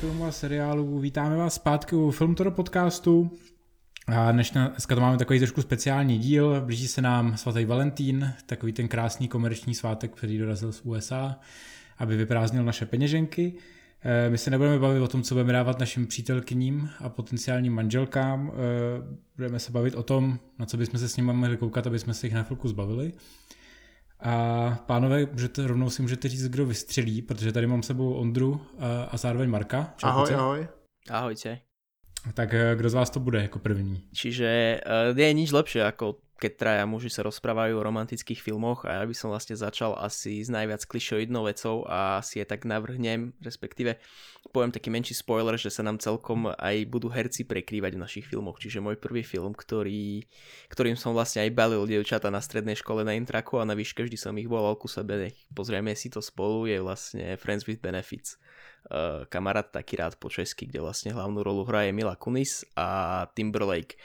filmů a seriálů. Vítáme vás zpátky u Filmtoro podcastu. A dneška, dneska to máme takový trošku speciální díl. Blíží se nám svatý Valentín, takový ten krásný komerční svátek, který dorazil z USA, aby vyprázdnil naše peněženky. Eh, my se nebudeme bavit o tom, co budeme dávat našim přítelkyním a potenciálním manželkám. Eh, budeme se bavit o tom, na co bychom se s nimi mohli koukat, aby jsme se jich na chvilku zbavili. A pánové, můžete, rovnou si můžete říct, kdo vystřelí, protože tady mám sebou Ondru a, a zároveň Marka. Čau, ahoj, ahoj. Ahojte. Tak eh, kdo z vás to bude jako první? Čiže uh, je nič lepšie ako keď traja muži sa rozprávajú o romantických filmoch a ja by som vlastne začal asi s najviac klišoidnou vecou a si je tak navrhnem, respektíve poviem taký menší spoiler, že sa nám celkom aj budú herci prekrývať v našich filmoch. Čiže môj prvý film, ktorý, ktorým som vlastne aj balil dievčata na strednej škole na intraku a na výške vždy som ich volal ku sebe, nech pozrieme si to spolu, je vlastne Friends with Benefits. Uh, kamarát taký rád po česky, kde vlastne hlavnú rolu hraje Mila Kunis a Timberlake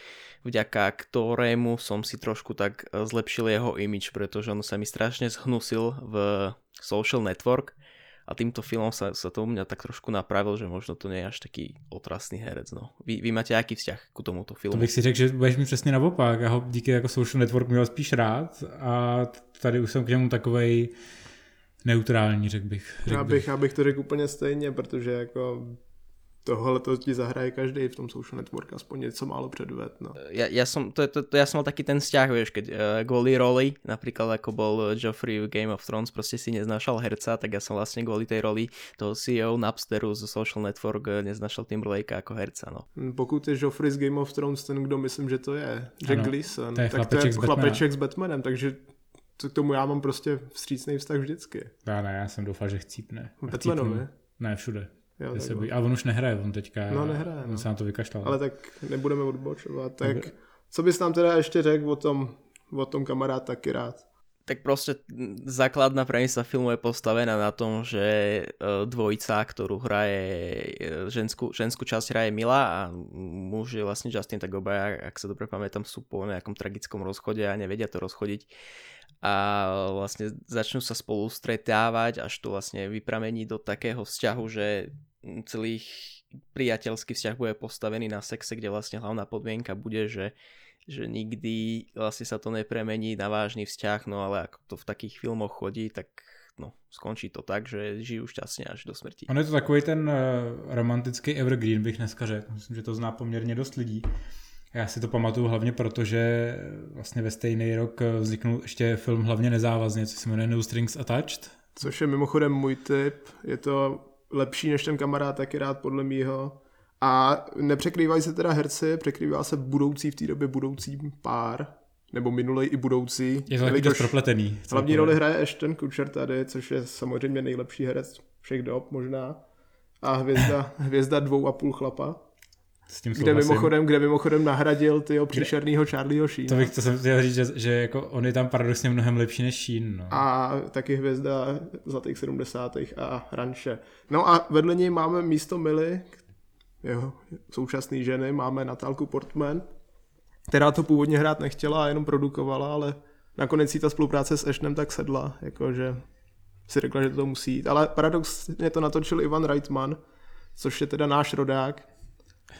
vďaka ktorému som si trošku tak e, zlepšil jeho image, pretože on sa mi strašne zhnusil v Social Network a týmto filmom sa, sa to u mňa tak trošku napravil, že možno to nie je až taký otrasný herec. No. Vy, vy máte jaký vzťah k tomuto filmu? To bych si řekl, že budeš mi přesně naopak. Já ho díky jako Social Network měl spíš rád a tady už jsem k němu takovej neutrální, řekl bych. Řek já, bych, já bych to řekl úplně stejně, protože jako tohle to ti zahraje každý v tom social network, aspoň něco málo předved. No. Ja, ja, som, to, to, to, ja som mal taký ten vzťah, vieš, keď uh, kvôli roli, napríklad ako bol Joffrey v Game of Thrones, proste si neznášal herca, tak ja som vlastne kvôli tej roli toho CEO Napsteru z Social Network eh, neznášal Timberlake ako herca, no. Hm, pokud je Joffrey z Game of Thrones ten, kdo myslím, že to je, Jack ano, Gleason, to je tak to je s chlapeček s Batmanem, takže to k tomu já mám prostě vstřícný vztah vždycky. Já ne, já jsem doufal, že chcípne. Batmanovi? Ne, všude. Jo, se bojí. Ale on už nehraje, on teďka, no, nehraje, on no. se na to vykašlal. Ale tak nebudeme odbočovat. Tak co bys nám teda ještě řekl o tom, o tom kamarád taky rád? Tak prostě základná premisa filmu je postavená na tom, že e, dvojica, ktorú hraje e, ženskú, ženskú časť hraje Mila a muž je vlastne Justin, tak obaja, ak sa dobre pamätám, sú po nejakom tragickom rozchode a nevedia to rozchodiť a vlastne začnú sa spolu stretávať, až to vlastne vypramení do takého vzťahu, že celý priateľský vzťah bude postavený na sexe, kde vlastne hlavná podmienka bude, že, že nikdy vlastne sa to nepremení na vážny vzťah, no ale ako to v takých filmoch chodí, tak no, skončí to tak, že žijú šťastně až do smrti. On je to takový ten uh, romantický evergreen, bych dneska řekl. Myslím, že to zná poměrně dost lidí. Já si to pamatuju hlavně proto, že vlastně ve stejný rok vzniknul ještě film hlavně nezávazně, co se jmenuje No Strings Attached. Což je mimochodem můj tip. Je to lepší než ten kamarád, taky rád podle mýho. A nepřekrývají se teda herci, překrývá se budoucí v té době budoucí pár, nebo minulý i budoucí. Je to taky dost propletený. Hlavní roli hraje Ashton Kutcher tady, což je samozřejmě nejlepší herec všech dob možná. A hvězda, hvězda dvou a půl chlapa. S tím kde mimochodem, kde mimochodem nahradil tyho příšernýho Charlieho Sheena. To bych to jsem chtěl říct, že, že jako on je tam paradoxně mnohem lepší než Sheen. No. A taky hvězda zlatých 70. a ranše. No a vedle něj máme místo Milly, jeho současný ženy, máme Natálku Portman, která to původně hrát nechtěla a jenom produkovala, ale nakonec si ta spolupráce s Ashnem tak sedla, jakože si řekla, že to musí jít. Ale paradoxně to natočil Ivan Reitman, což je teda náš rodák,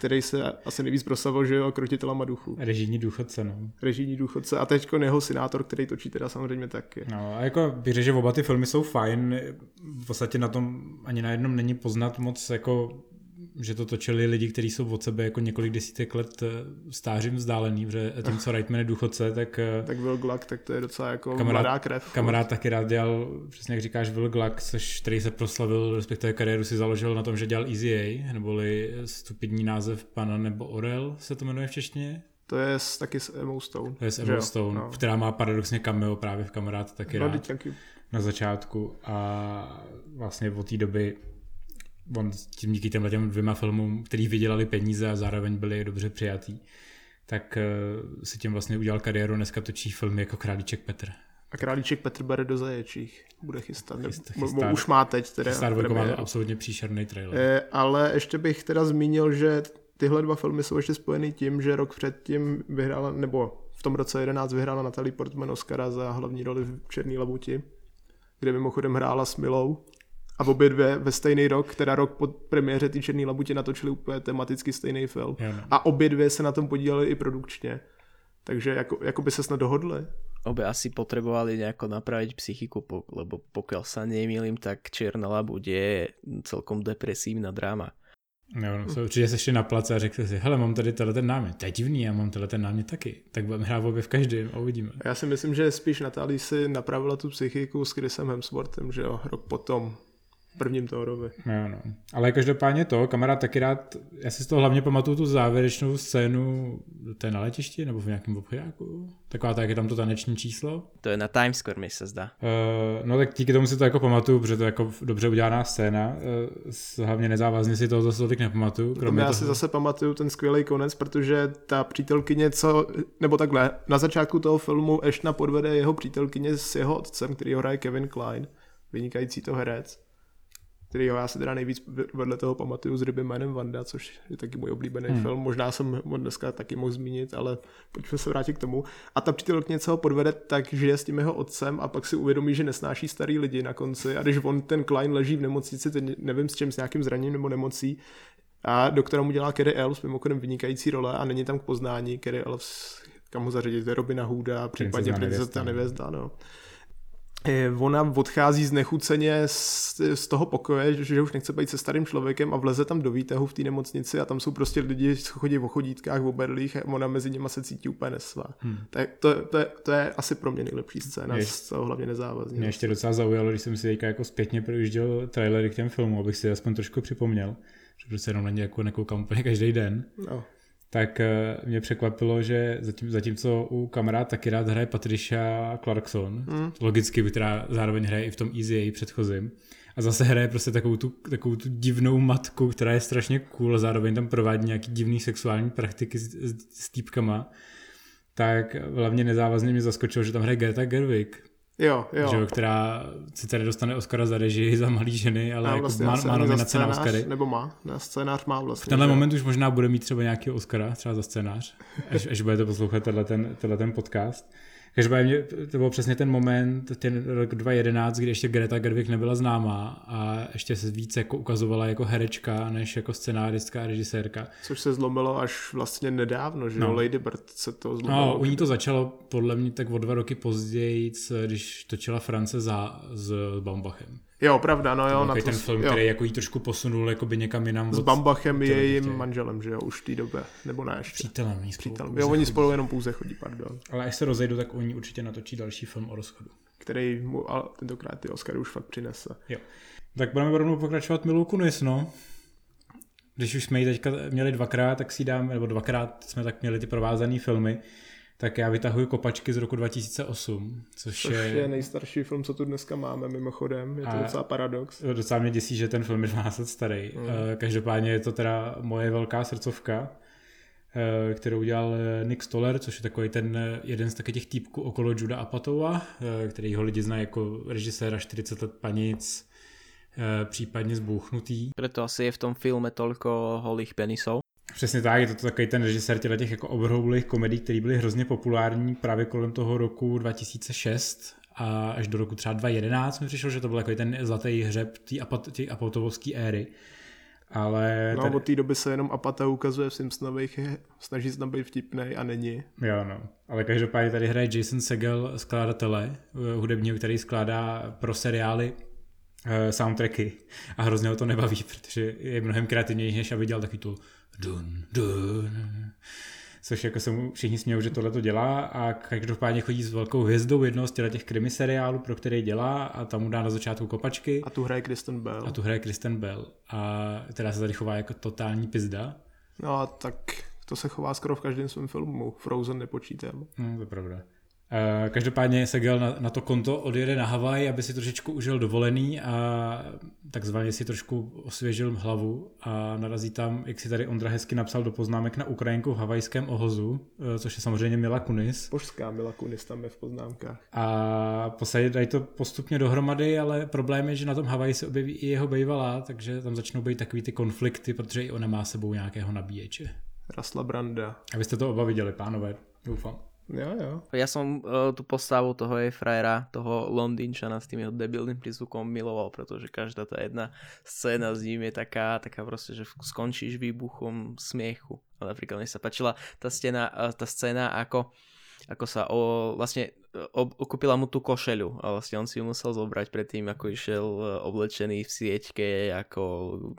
který se asi nejvíc proslavil, že jo, krotitelama duchu. Režijní důchodce, no. Režijní důchodce a teď jeho senátor, který točí teda samozřejmě taky. No a jako bych řekl, že oba ty filmy jsou fajn, v podstatě na tom ani na jednom není poznat moc jako že to točili lidi, kteří jsou od sebe jako několik desítek let eh, stářím vzdálený, protože tím, co Reitman je důchodce, tak... Eh, tak Will Gluck, tak to je docela jako kamarád, mladá krev. Kamarád taky rád dělal, přesně jak říkáš, Will Gluck, což, který se proslavil, respektive kariéru si založil na tom, že dělal Easy A, neboli stupidní název Pana nebo Orel se to jmenuje v češtině. To je s, taky s Emma Stone. To je s Emma Stone, no. která má paradoxně cameo právě v kamarád taky no, rád. Taky. Na začátku a vlastně od té doby on tím díky těmhle těm dvěma filmům, který vydělali peníze a zároveň byli dobře přijatý, tak uh, si tím vlastně udělal kariéru, dneska točí filmy jako Králíček Petr. A Králíček Petr bere do zaječích, bude chystat, chystá, chystá, už má teď teda. Chystá má absolutně příšerný trailer. E, ale ještě bych teda zmínil, že tyhle dva filmy jsou ještě spojený tím, že rok předtím vyhrála, nebo v tom roce 11 vyhrála Natalie Portman Oscara za hlavní roli v Černý labuti, kde mimochodem hrála s Milou A obě dvě ve stejný rok, teda rok po premiéře ty Černý labutě natočili úplně tematicky stejný film. No. A obě dvě se na tom podíleli i produkčně. Takže jako, jako by se snad dohodli. Obe asi potrebovali nejako napraviť psychiku, lebo pokiaľ sa nemýlim, tak Čierna labuť je celkom depresívna dráma. Jo, no, se určitě sešli na place a řekli si, hele, mám tady tenhle ten námět, to je divný, já mám tenhle ten námět taky, tak budeme hrát obě v každém a uvidíme. Já si myslím, že spíš Natálí si napravila tu psychiku s Chrisem Hemsworthem, že jo, rok potom prvním Thorovi. Jo, no. Ale každopádně to, kamarád taky rád, já si z toho hlavně pamatuju tu závěrečnou scénu, to je na letišti nebo v nějakém obchodáku? Taková tak je tam to taneční číslo. To je na Times Square, mi sa zdá. Uh, no tak díky tomu si to jako pamatuju, protože to je jako dobře udělaná scéna. Uh, hlavně nezávazně si toho zase tolik nepamatuju. Kromě já toho... si zase pamatuju ten skvělý konec, protože ta přítelkyně, co, nebo takhle, na začátku toho filmu Ashna podvede jeho přítelkyně s jeho otcem, který ho hraje Kevin Klein, vynikající to herec který já si teda nejvíc vedle toho pamatuju s rybým jménem Vanda, což je taky můj oblíbený hmm. film. Možná jsem ho dneska taky mohl zmínit, ale pojďme se vrátit k tomu. A ta přítelkyně, co ho podvede, tak žije s tím jeho otcem a pak si uvědomí, že nesnáší starý lidi na konci. A když on, ten Klein, leží v nemocnici, teď nevím s čím, s nějakým zraněním nebo nemocí, a doktora mu dělá Kerry Elves, mimochodem vynikající role a není tam k poznání. Kerry Elves, kam ho zařadit, Robina Hooda, případně Princezna nevězda, no ona odchází znechuceně z, z toho pokoje, že už nechce být se starým člověkem a vleze tam do výtahu v té nemocnici a tam jsou prostě lidi, co chodí o chodítkách, v berlích a ona mezi nimi se cítí úplně nesvá. Hmm. Tak to, to, je, to je asi pro mě nejlepší scéna, je, z toho hlavně nezávazně. Mě ještě docela zaujalo, když jsem si teďka jako zpětně projížděl trailery k těm filmům, abych si aspoň trošku připomněl, že prostě jenom na ně jako nekoukám úplně každý den. No tak eh, mě překvapilo, že zatím, zatímco u kamarád taky rád hraje Patricia Clarkson, mm. logicky, která zároveň hraje i v tom Easy A předchozím, a zase hraje prostě takovou tu, takovou tu divnou matku, která je strašně cool a zároveň tam provádí nějaký divný sexuální praktiky s, s, s týpkama, tak hlavně nezávazně mě zaskočilo, že tam hraje Greta Gerwig, Jo, jo. Že, která sice nedostane Oscara za režii, za malý ženy, ale jako vlastně má, má nominace na Oscary. Nebo má, na scénář má vlastně. V tenhle že? moment už možná bude mít třeba nějaký Oscara, třeba za scénář, až, až budete poslouchat tenhle ten, tenhle ten podcast. Každopádně to byl přesně ten moment, ten rok 2011, kdy ještě Greta Gerwig nebyla známá a ještě se více jako ukazovala jako herečka, než jako scenáristka a režisérka. Což se zlomilo až vlastně nedávno, že no. Lady Bird se to zlomilo. No, u ní to začalo podle mě tak o dva roky později, když točila France za, s Baumbachem. Jo, pravda, no jo. Na to, ten film, jo. který jako jí trošku posunul jakoby někam jinam. S Bambachem je jejím manželem, že jo, už v té době, nebo ne ještě. Přítelem, jí Přítelem. Jo, oni spolu jenom pouze chodí, pardon. Ale až se rozejdu, tak oni určitě natočí další film o rozchodu. Který mu ale tentokrát ty Oscary už fakt přinese. Jo. Tak budeme rovnou pokračovat Milu Kunis, no. Když už jsme ji teďka měli dvakrát, tak si dáme, nebo dvakrát jsme tak měli ty provázané filmy, tak já vytahuji Kopačky z roku 2008, což, což je... je nejstarší film, co tu dneska máme mimochodem, je to a docela paradox. Docela mě děsí, že ten film je 12 let starý. Mm. Každopádně je to teda moje velká srdcovka, eh, kterou udělal eh, Nick Stoller, což je takový ten jeden z takových těch týpků okolo Juda Apatova, který ho lidi znají jako režiséra 40 let panic, případně zbouchnutý. Proto asi je v tom filme tolko holých penisov. Přesně tak, je to takový ten režisér těch, těch jako obrouhlých komedí, které byly hrozně populární právě kolem toho roku 2006 a až do roku třeba 2011 mi přišlo, že to byl takový ten zlatý hřeb té apat, apatovské éry. Ale no, ten... od té doby se jenom Apata ukazuje v Simpsonových, snaží se tam být vtipný a není. Jo, no. Ale každopádně tady hraje Jason Segel, skladatele eh, hudební, který skládá pro seriály uh, soundtracky a hrozně ho to nebaví, protože je mnohem kreativnější, než aby dělal takový tu dun, dun, což jako se mu všichni smějou, že tohle to dělá a každopádně chodí s velkou hvězdou jednoho z těch krimi seriálů, pro který dělá a tam mu dá na začátku kopačky. A tu hraje Kristen Bell. A tu hraje Kristen Bell. A teda se tady chová jako totální pizda. No tak to se chová skoro v každém svém filmu. Frozen nepočítám. No, to je pravda. Eh, každopádně Segel na, na to konto odjede na Havaj, aby si trošičku užil dovolený a takzvaně si trošku osvěžil hlavu a narazí tam, jak si tady Ondra hezky napsal do poznámek na Ukrajinku v havajském ohozu, eh, což je samozřejmě Mila Kunis. Božská Mila Kunis tam je v poznámkách. A posadit dají to postupně dohromady, ale problém je, že na tom Havaji se objeví i jeho bejvalá, takže tam začnou být takový ty konflikty, protože i ona má sebou nějakého nabíječe. Rasla Branda. Abyste to oba viděli, pánové, doufám. Jo, jo. Ja som uh, tú postavu toho jej frajera, toho Londýnčana s tým jeho debilným prízvukom miloval, pretože každá tá jedna scéna s ním je taká, taká proste, že skončíš výbuchom smiechu. A napríklad mne sa páčila tá, stena, tá scéna, ako ako sa o, vlastne ob, okúpila mu tú košelu a vlastne on si ju musel zobrať predtým, ako išiel e, oblečený v sieťke ako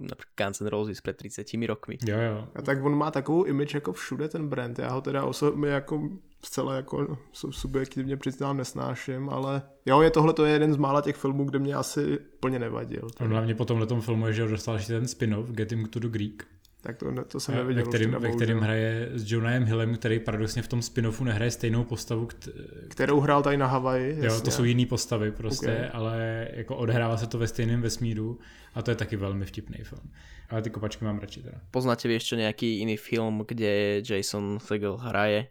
napríklad Guns N' Roses pred 30 rokmi. Jo, jo. A tak on má takovou image jako všude ten brand. Já ho teda osobně jako zcela jako subjektivně přiznám nesnáším, ale jo, je tohle to je jeden z mála těch filmů, kde mě asi plně nevadil. On hlavně po tomhle filmu je, že dostal ten spin-off Getting to the Greek tak to, to jsem neviděl. Ve kterým, ve kterým hraje s Jonahem Hillem, který paradoxně v tom spin-offu nehraje stejnou postavu, kt- kterou hrál tady na Havaji. Jo, to jsou jiné postavy prostě, okay. ale jako odhrává se to ve stejném vesmíru a to je taky velmi vtipný film. Ale ty kopačky mám radši teda. Poznáte vy ještě nějaký jiný film, kde Jason Segel hraje e,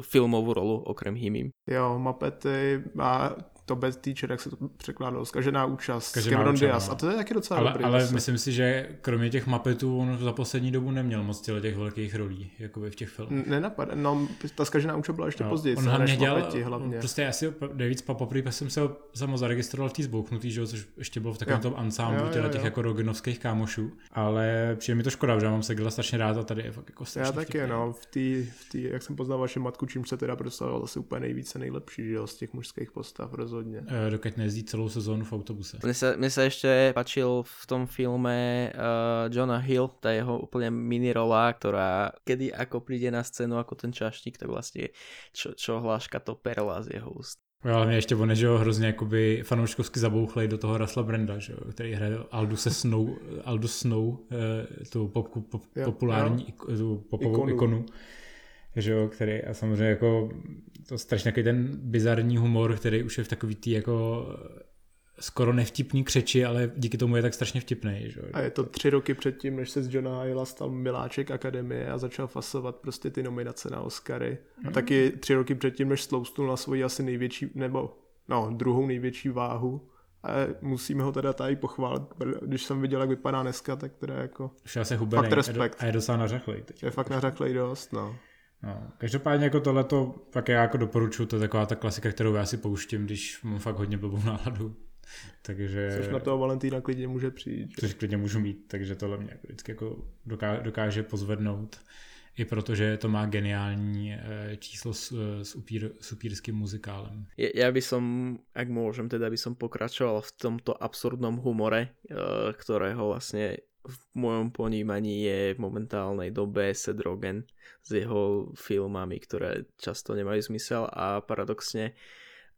filmovou rolu okrem Himim? Jo, Mapety a to bez teacher, jak se to překládalo, zkažená účast, Zkažená Cameron účast, Diaz. No. A to je taky docela ale, dobrý. Ale zase. myslím si, že kromě těch mapetů on za poslední dobu neměl moc těch velkých rolí, jako v těch filmech. Nenapadá, no ta zkažená účast byla ještě no, později. On hlavně dělal, mapeti, hlavně. prostě asi nejvíc poprvé jsem se samo zaregistroval v té zbouknutý, že, což ještě bylo v takovém tom ansámblu těch jako roginovských kámošů, ale přijde mi to škoda, že já mám Segela strašně rád a tady je fakt jako Já taky, no, v té, v tý, jak jsem poznal vaši matku, čím se teda představoval asi úplně nejvíce nejlepší, že jo, z těch mužských postav rozhodně. E, dokud nejezdí celou sezónu v autobuse. Mne sa, mne sa ešte páčil v tom filme uh, Johna Hill, tá jeho úplne mini rola, ktorá kedy ako príde na scénu ako ten čašník, tak vlastne čo, čo hláška to perla z jeho úst. Jo, ale mě ještě on že jo, hrozně jakoby fanouškovsky zabouchlej do toho Rasla Brenda, že jo, který hraje Alduse Snow, Aldous Snow, eh, tu pop, pop, jo, populární jo. tu popovou ikonu. ikonu že jo, který a samozřejmě jako to strašně takový ten bizarní humor, který už je v takový tý jako skoro nevtipný křeči, ale díky tomu je tak strašně vtipný. Že? A je to tři roky předtím, než se z Johna Hilla stal miláček akademie a začal fasovat prostě ty nominace na Oscary. A mm. taky tři roky předtím, než sloustnul na svoji asi největší, nebo no, druhou největší váhu. A musíme ho teda tady pochválit, když jsem viděl, jak vypadá dneska, tak teda jako... Už je asi hubený fakt respekt. A je docela nařachlej teď. Je fakt nařachlej dost, no. No, každopádně jako tohleto pak já jako doporučuji, to je taková ta klasika, kterou já si pouštím, když mám fakt hodně blbou náladu. Takže... Což na toho Valentína klidně může přijít. Že? Což klidně můžu mít, takže tohle mě jako vždycky jako dokáže, dokáže pozvednout. I protože to má geniální eh, číslo s, eh, s, upír, s upírským muzikálem. Ja, ja by som, ak môžem, teda by som pokračoval v tomto absurdnom humore, eh, ktorého vlastne v mojom ponímaní je v momentálnej dobe Seth Rogen s jeho filmami, ktoré často nemajú zmysel a paradoxne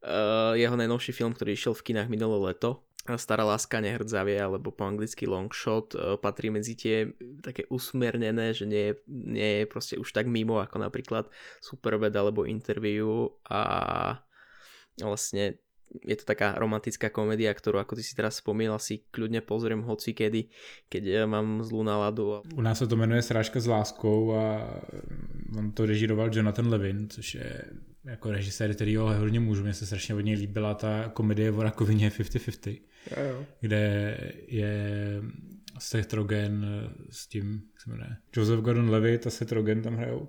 uh, jeho najnovší film, ktorý išiel v kinách minulé leto, Stará láska nehrdzavie, alebo po anglicky long shot, uh, patrí medzi tie také usmernené, že nie, nie je proste už tak mimo ako napríklad Superbad alebo Interview a vlastne je to taká romantická komédia, ktorú ako ty si teraz spomínal, si kľudne pozriem hoci kedy, keď eh, mám zlú náladu. U nás se to jmenuje Srážka s láskou a on to režíroval Jonathan Levin, což je jako režisér, který ho hodně můžu. Mně se strašně hodně líbila ta komedie o rakovině 50-50, kde je Seth Rogen s tím, jak se jmenuje, Joseph Gordon-Levitt a Seth Rogen tam hrajou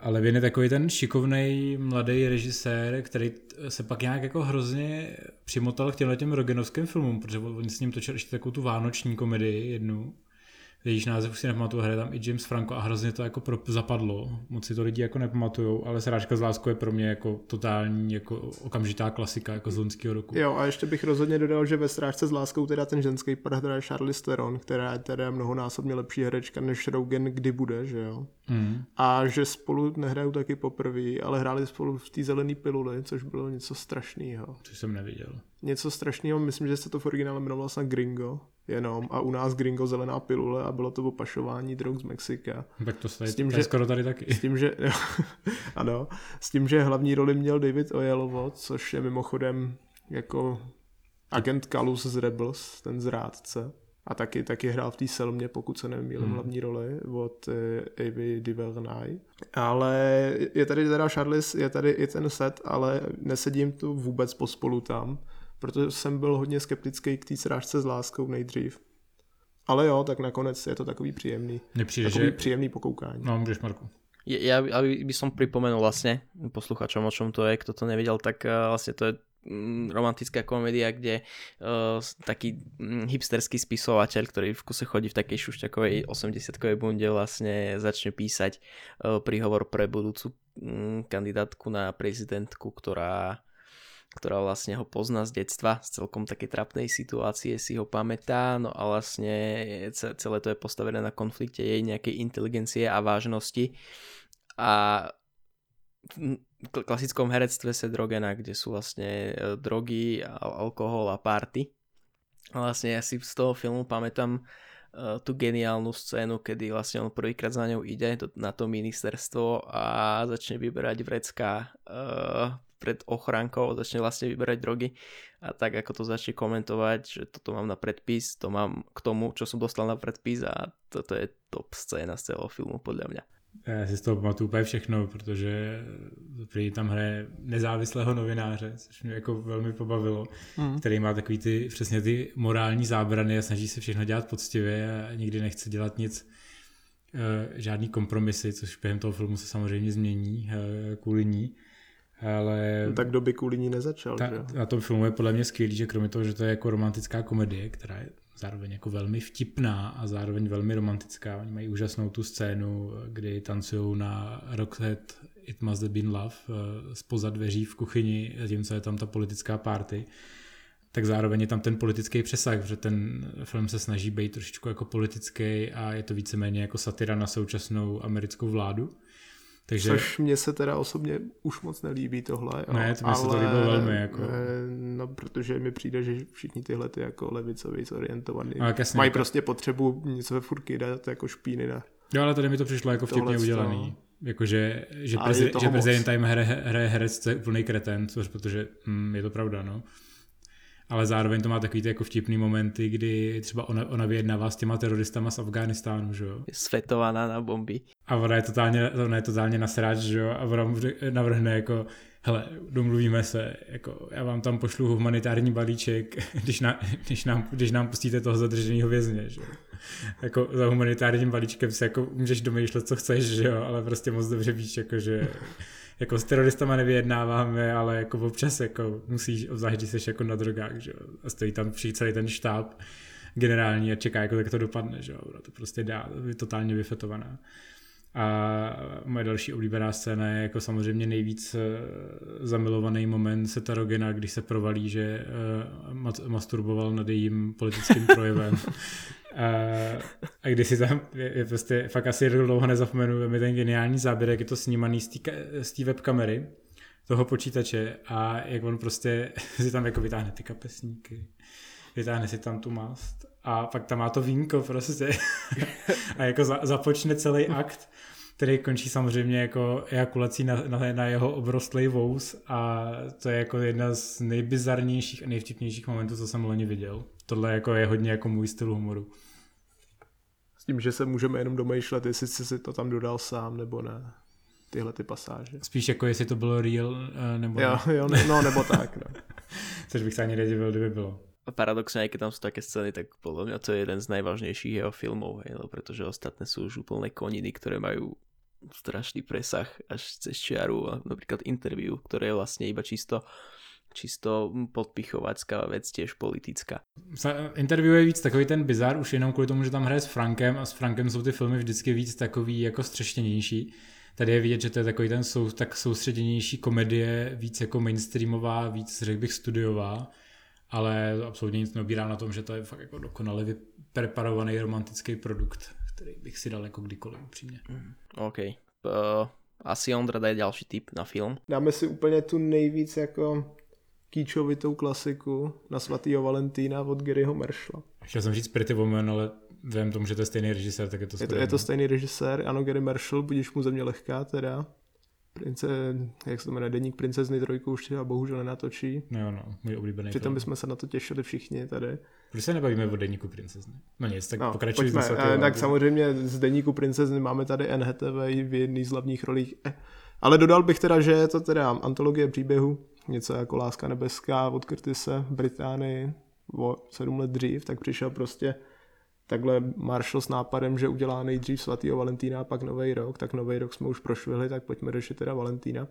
ale Vin je takový ten šikovný mladý režisér, který se pak nějak jako hrozně přimotal k těmhle těm Rogenovským filmům, protože oni s ním točili ještě takovou tu vánoční komedii jednu, jejíž název už si nepamatuju, hraje tam i James Franco a hrozně to jako pro, zapadlo. Moc si to lidi jako nepamatujou, ale Srážka z láskou je pro mě jako totální jako okamžitá klasika jako z loňského roku. Jo a ještě bych rozhodně dodal, že ve Srážce s láskou teda ten ženský pár hraje Charlize Theron, která je teda mnohonásobně lepší herečka než Rogen kdy bude, že jo. Mm. A že spolu nehrajou taky poprvé, ale hráli spolu v té zelené piluli, což bylo něco strašného. Což jsem neviděl. Něco strašného, myslím, že se to v originále jmenovalo snad Gringo jenom a u nás Gringo zelená pilule a bylo to opašování drog z Mexika. Tak to, s tím, že, skoro tady taky. S tím, že, ano, s tím, že hlavní roli měl David Oyelowo, což je mimochodem jako agent Kalus z Rebels, ten zrádce. A taky, taky hrál v té Selmě, pokud se nemýlím, hmm. hlavní roli od uh, Avy DuVernay. Ale je tady teda Charles, je tady i ten set, ale nesedím tu vůbec pospolu tam protože jsem byl hodně skeptický k té srážce s láskou nejdřív. Ale jo, tak nakonec je to takový příjemný. Nepřijde, takový že... příjemný pokoukání. No, můžeš, Marku. Ja, aby by som pripomenul vlastne posluchačom, o čom to je, kto to nevedel, tak uh, vlastne to je romantická komédia, kde uh, taký um, hipsterský spisovateľ, ktorý v kuse chodí v takej šušťakovej 80-kovej bunde, vlastne začne písať uh, príhovor pre budúcu um, kandidátku na prezidentku, ktorá ktorá vlastne ho pozná z detstva, z celkom také trapnej situácie si ho pamätá, no a vlastne celé to je postavené na konflikte jej nejakej inteligencie a vážnosti. A klasickom herectve se drogena, kde sú vlastne e, drogy, alkohol a party. A vlastne ja si z toho filmu pamätám uh, tú geniálnu scénu, kedy vlastne on prvýkrát za ňou ide na to ministerstvo a začne vyberať vrecká uh, pred ochránkou, začne vlastne vyberať drogy a tak ako to začne komentovať, že toto mám na predpis, to mám k tomu, čo som dostal na predpis a toto je top scéna z celého filmu podľa mňa. Já si z toho pamatuju úplně všechno, protože prý tam hraje nezávislého novináře, což mě jako velmi pobavilo, mm. který má takový ty, přesně ty morální zábrany a snaží se všechno dělat poctivě a nikdy nechce dělat nic, eh, žádný kompromisy, což během toho filmu se samozřejmě změní eh, kvůli ní. Ale... No, tak doby kvůli ní nezačal, ta, že? Na tom filmu je podle mě skvělý, že kromě toho, že to je jako romantická komedie, která je zároveň jako velmi vtipná a zároveň velmi romantická. Oni mají úžasnou tu scénu, kdy tancují na Rockhead It Must Have Been Love spoza eh, dveří v kuchyni, zatímco je tam ta politická party tak zároveň je tam ten politický přesah, že ten film se snaží být trošičku jako politický a je to víceméně jako satira na současnou americkou vládu. Takže... Což mně se teda osobně už moc nelíbí tohle. Jo. Ne, to mi se to líbilo velmi. Jako... No, protože mi přijde, že všichni tyhle ty jako levicově zorientovaný jasně, mají jako... prostě potřebu něco ve furky dát jako špíny na... Jo, ale tady mi to přišlo jako vtipně tohle udělaný. Jakože, že, prezident, že prezident time hraje, hraje herec, to je úplný kreten, což protože hm, je to pravda, no ale zároveň to má takový ty jako vtipný momenty, kdy třeba ona, ona vyjednává s těma teroristama z Afghánistánu, že jo. Svetovaná na bomby. A ona je totálně, ona je totálně nasráč, že jo, a ona mu navrhne jako, hele, domluvíme se, jako já vám tam pošlu humanitární balíček, když, na, když, nám, když nám pustíte toho zadrženého vězně, že jo. Jako za humanitárním balíčkem se jako můžeš domýšlet, co chceš, že jo, ale prostě moc dobře víš, jako že jako s teroristama nevyjednáváme, ale jako občas jako musíš, obzvlášť když jsi jako na drogách, že a stojí tam celý ten štáb generální a čeká, jako jak to dopadne, že jo, to prostě dá, je totálně vyfetovaná. A moje další oblíbená scéna je jako samozřejmě nejvíc eh, zamilovaný moment Setarogena, když se provalí, že uh, masturboval nad jejím politickým projevem. a, a když si tam, je, je prostě fakt asi dlouho nezapomenu, mi ten geniální záběr, jak je to snímaný z té webkamery, toho počítače a jak on prostě si tam jako vytáhne ty kapesníky, vytáhne si tam tu mast a pak tam má to vínko prostě a jako za, započne celý akt, který končí samozřejmě jako ejakulací na, na, na jeho obrostlý vous a to je jako jedna z nejbizarnějších a nejvtipnějších momentů, co jsem loni viděl. Tohle jako je hodně jako můj styl humoru. S tím, že se můžeme jenom domýšlet, jestli jsi si to tam dodal sám nebo ne tyhle ty pasáže. Spíš jako jestli to bylo real, eh, nebo jo, ne. Jo, no nebo tak. No. Což bych se ani nedivil, kdyby bylo. Paradoxne, aj keď tam sú také scény, tak podľa mňa to je jeden z najvážnejších jeho filmov, hej, pretože ostatné sú už úplne koniny, ktoré majú strašný presah až cez čiaru a napríklad interview, ktoré je vlastne iba čisto čisto podpichovacká věc, těž politická. Interview je víc takový ten bizar, už jenom kvůli tomu, že tam hraje s Frankem a s Frankem jsou ty filmy vždycky víc takový jako střeštěnější. Tady je vidět, že to je takový ten sou, tak soustředěnější komedie, víc jako mainstreamová, víc řekl bych studiová ale absolutně nic neobírám na tom, že to je fakt jako dokonale vypreparovaný romantický produkt, který bych si dal jako kdykoliv upřímně. Mm, OK. Uh, asi Ondra daj další tip na film. Dáme si úplně tu nejvíc jako kýčovitou klasiku na svatýho Valentína od Garyho Meršla. Chtěl jsem říct Pretty Woman, ale vím tomu, že to je stejný režisér, tak je to je to, je to stejný režisér, ano, Gary Marshall, budíš mu země lehká teda. Prince, jak se to jmenuje, Deník princezny trojku už třeba bohužel nenatočí. No, no, můj oblíbený Přitom bychom se na to těšili všichni tady. Proč se nebavíme o Deníku princezny? No nic, tak no, pokračuj. Pojďme, eh, tak samozřejmě z Deníku princezny máme tady Hathaway v jedné z hlavních rolích. Eh, ale dodal bych teda, že je to teda antologie příběhu, něco jako Láska nebeská od Curtise v Británii o sedm let dřív, tak přišel prostě takhle Marshall s nápadem, že udělá nejdřív svatýho Valentína a pak Nový rok, tak Nový rok jsme už prošvihli, tak pojďme řešit teda Valentína.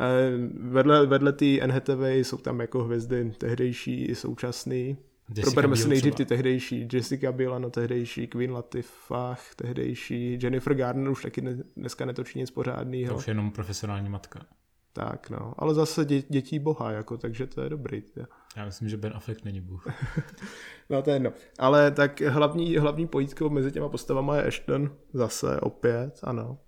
Eh, vedle, vedle té NHTV jsou tam jako hvězdy tehdejší i současný. Jessica Probereme si nejdřív ty tehdejší. Jessica Biel, no tehdejší, Queen Latifah, tehdejší, Jennifer Garner už taky dneska netočí nic pořádného. To už je jenom profesionální matka. Tak no, ale zase dě, dětí boha, jako, takže to je dobrý. Tě. Já myslím, že Ben Affleck není bůh. no to je jedno. Ale tak hlavní, hlavní pojítko mezi těma postavama je Ashton, zase opět, ano.